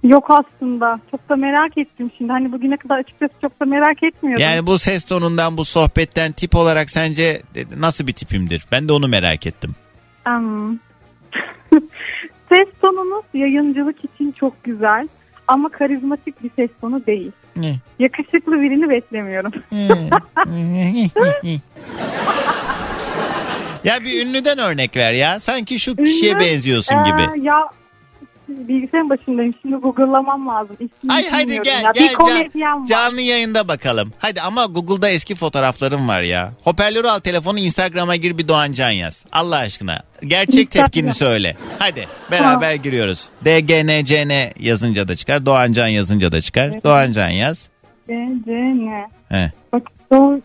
yok aslında. Çok da merak ettim şimdi. Hani bugüne kadar açıkçası çok da merak etmiyordum. Yani bu ses tonundan, bu sohbetten tip olarak sence nasıl bir tipimdir? Ben de onu merak ettim. Hmm. ses tonunuz yayıncılık için çok güzel. Ama karizmatik bir ses tonu değil. Ne? Yakışıklı birini beklemiyorum. ya bir ünlüden örnek ver ya. Sanki şu kişiye Ünlü, benziyorsun Ee, gibi. ya bilgisayarın başındayım. Şimdi Google'lamam lazım. İsmini Ay hadi gel ya. gel Bir can- komedyen var. canlı yayında bakalım. Hadi ama Google'da eski fotoğraflarım var ya. Hoparlörü al telefonu Instagram'a gir bir Doğan Can yaz. Allah aşkına. Gerçek tepkini söyle. Hadi beraber giriyoruz. DGNCN yazınca da çıkar. Doğan Can yazınca da çıkar. Evet. Doğan Can yaz. C, C, N. He. Bak Doğu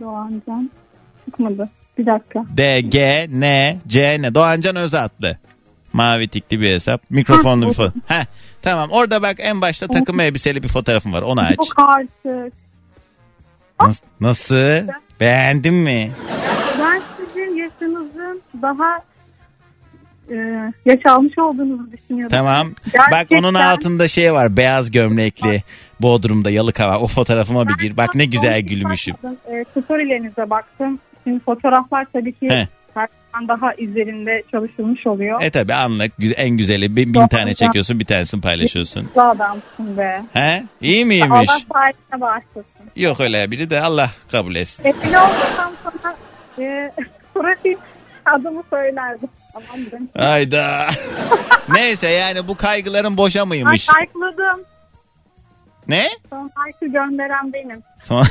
Doğancan çıkmadı. Bir dakika. DGNCN Doğan Can Özatlı. Mavi tikli bir hesap. Mikrofonlu bir foto. Heh. Tamam orada bak en başta takım elbiseli bir fotoğrafım var. Onu aç. Çok artık. Nas- Nasıl? Beğendin mi? Ben sizin yaşınızın daha e, yaş almış olduğunuzu düşünüyorum. Tamam. Gerçekten. Bak onun altında şey var. Beyaz gömlekli. Bodrum'da Yalıkava. O fotoğrafıma bir gir. Bak ne güzel gülmüşüm. E, storylerinize baktım. Şimdi fotoğraflar tabii ki He. Daha üzerinde çalışılmış oluyor. E tabi anlık en güzeli. Bin, bin tane çekiyorsun bir tanesini paylaşıyorsun. Güzel adamsın be. He? İyi miymiş? Allah sahibine bağışlasın. Yok öyle biri de Allah kabul etsin. E, bile olmasam sana e, profil adımı söylerdim. Tamamdır. Hayda. Neyse yani bu kaygıların boşa Ay mıymış? saygıladım. Ne? Son like'ı gönderen benim. Son...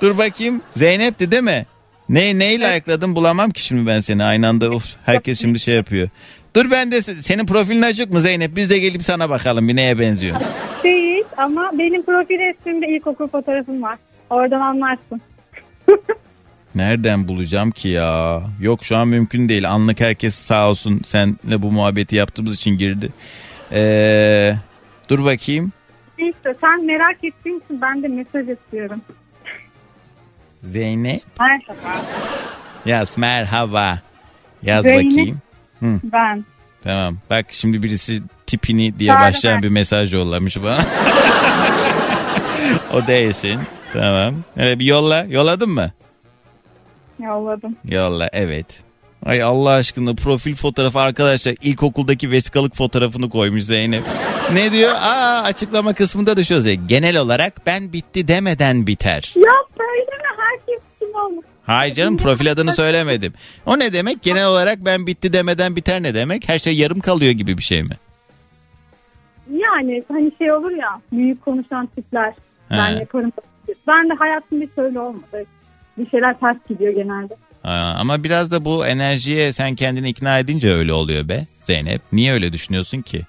Dur bakayım. Zeynep'ti değil mi? Ne neyi like'ladın bulamam ki şimdi ben seni aynı anda. Of, herkes şimdi şey yapıyor. Dur ben de senin profilin açık mı Zeynep? Biz de gelip sana bakalım bir neye benziyor. Değil ama benim profil resmimde ilkokul fotoğrafım var. Oradan anlarsın. Nereden bulacağım ki ya? Yok şu an mümkün değil. Anlık herkes sağ olsun senle bu muhabbeti yaptığımız için girdi. Ee, dur bakayım. İşte sen merak ettiğin için ben de mesaj istiyorum. Zeynep. Merhaba. Yaz merhaba. Yaz Zeynep. bakayım. Hı, Ben. tamam. Bak şimdi birisi tipini diye Çağrı başlayan ben. bir mesaj yollamış bana. o değilsin. Tamam. Öyle bir yolla. Yolladın mı? Yolladım. Yolla evet. Ay Allah aşkına profil fotoğrafı arkadaşlar ilkokuldaki vesikalık fotoğrafını koymuş Zeynep. ne diyor? Aa açıklama kısmında düşüyor. Zeynep. Genel olarak ben bitti demeden biter. Ya kim olmuş. Hayır canım profil adını söylemedim. O ne demek? Genel olarak ben bitti demeden biter ne demek? Her şey yarım kalıyor gibi bir şey mi? Yani hani şey olur ya büyük konuşan tipler. Ben He. yaparım. Ben de hayatımda hiç öyle olmadı. Bir şeyler ters gidiyor genelde. Aa, ama biraz da bu enerjiye sen kendini ikna edince öyle oluyor be Zeynep. Niye öyle düşünüyorsun ki?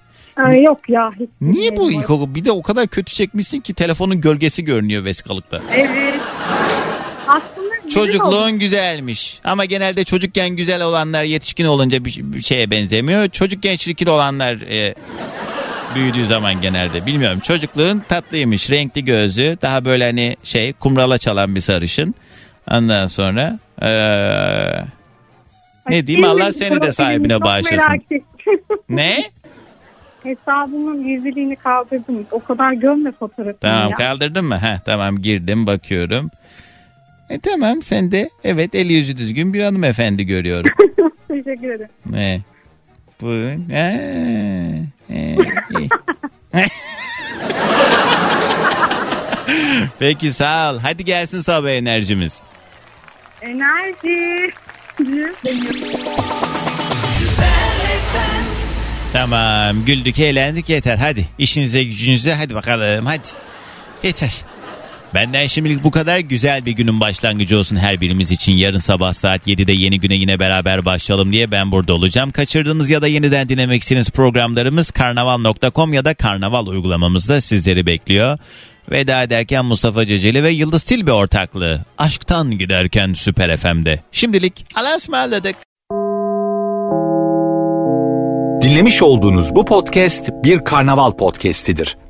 Ee, yok ya hiç. Niye bu ilkokul? Bir de o kadar kötü çekmişsin ki telefonun gölgesi görünüyor vesikalıkta. Evet. Çocukluğun güzelmiş. Ama genelde çocukken güzel olanlar yetişkin olunca bir, bir şeye benzemiyor. Çocukken çirkin olanlar e, büyüdüğü zaman genelde. Bilmiyorum. Çocukluğun tatlıymış. Renkli gözlü. Daha böyle hani şey kumrala çalan bir sarışın. Ondan sonra e, ne diyeyim Allah seni de sahibine bağışlasın. Ne? Hesabımın gizliliğini kaldırdım. O kadar gömme fotoğrafını Tamam ya. kaldırdın mı? Heh, tamam girdim bakıyorum. E tamam sen de evet eli yüzü düzgün bir hanımefendi görüyorum. Teşekkür ederim. Ne? Bu ne? E, iyi. Peki sağ ol. Hadi gelsin sabah enerjimiz. Enerji. Tamam güldük eğlendik yeter hadi. İşinize gücünüze hadi bakalım hadi. Yeter. Benden şimdilik bu kadar güzel bir günün başlangıcı olsun her birimiz için. Yarın sabah saat 7'de yeni güne yine beraber başlayalım diye ben burada olacağım. Kaçırdığınız ya da yeniden dinlemek istediğiniz programlarımız karnaval.com ya da karnaval uygulamamızda sizleri bekliyor. Veda ederken Mustafa Ceceli ve Yıldız Tilbe ortaklığı. Aşktan giderken Süper FM'de. Şimdilik Allah'a ısmarladık. Dinlemiş olduğunuz bu podcast bir karnaval podcastidir.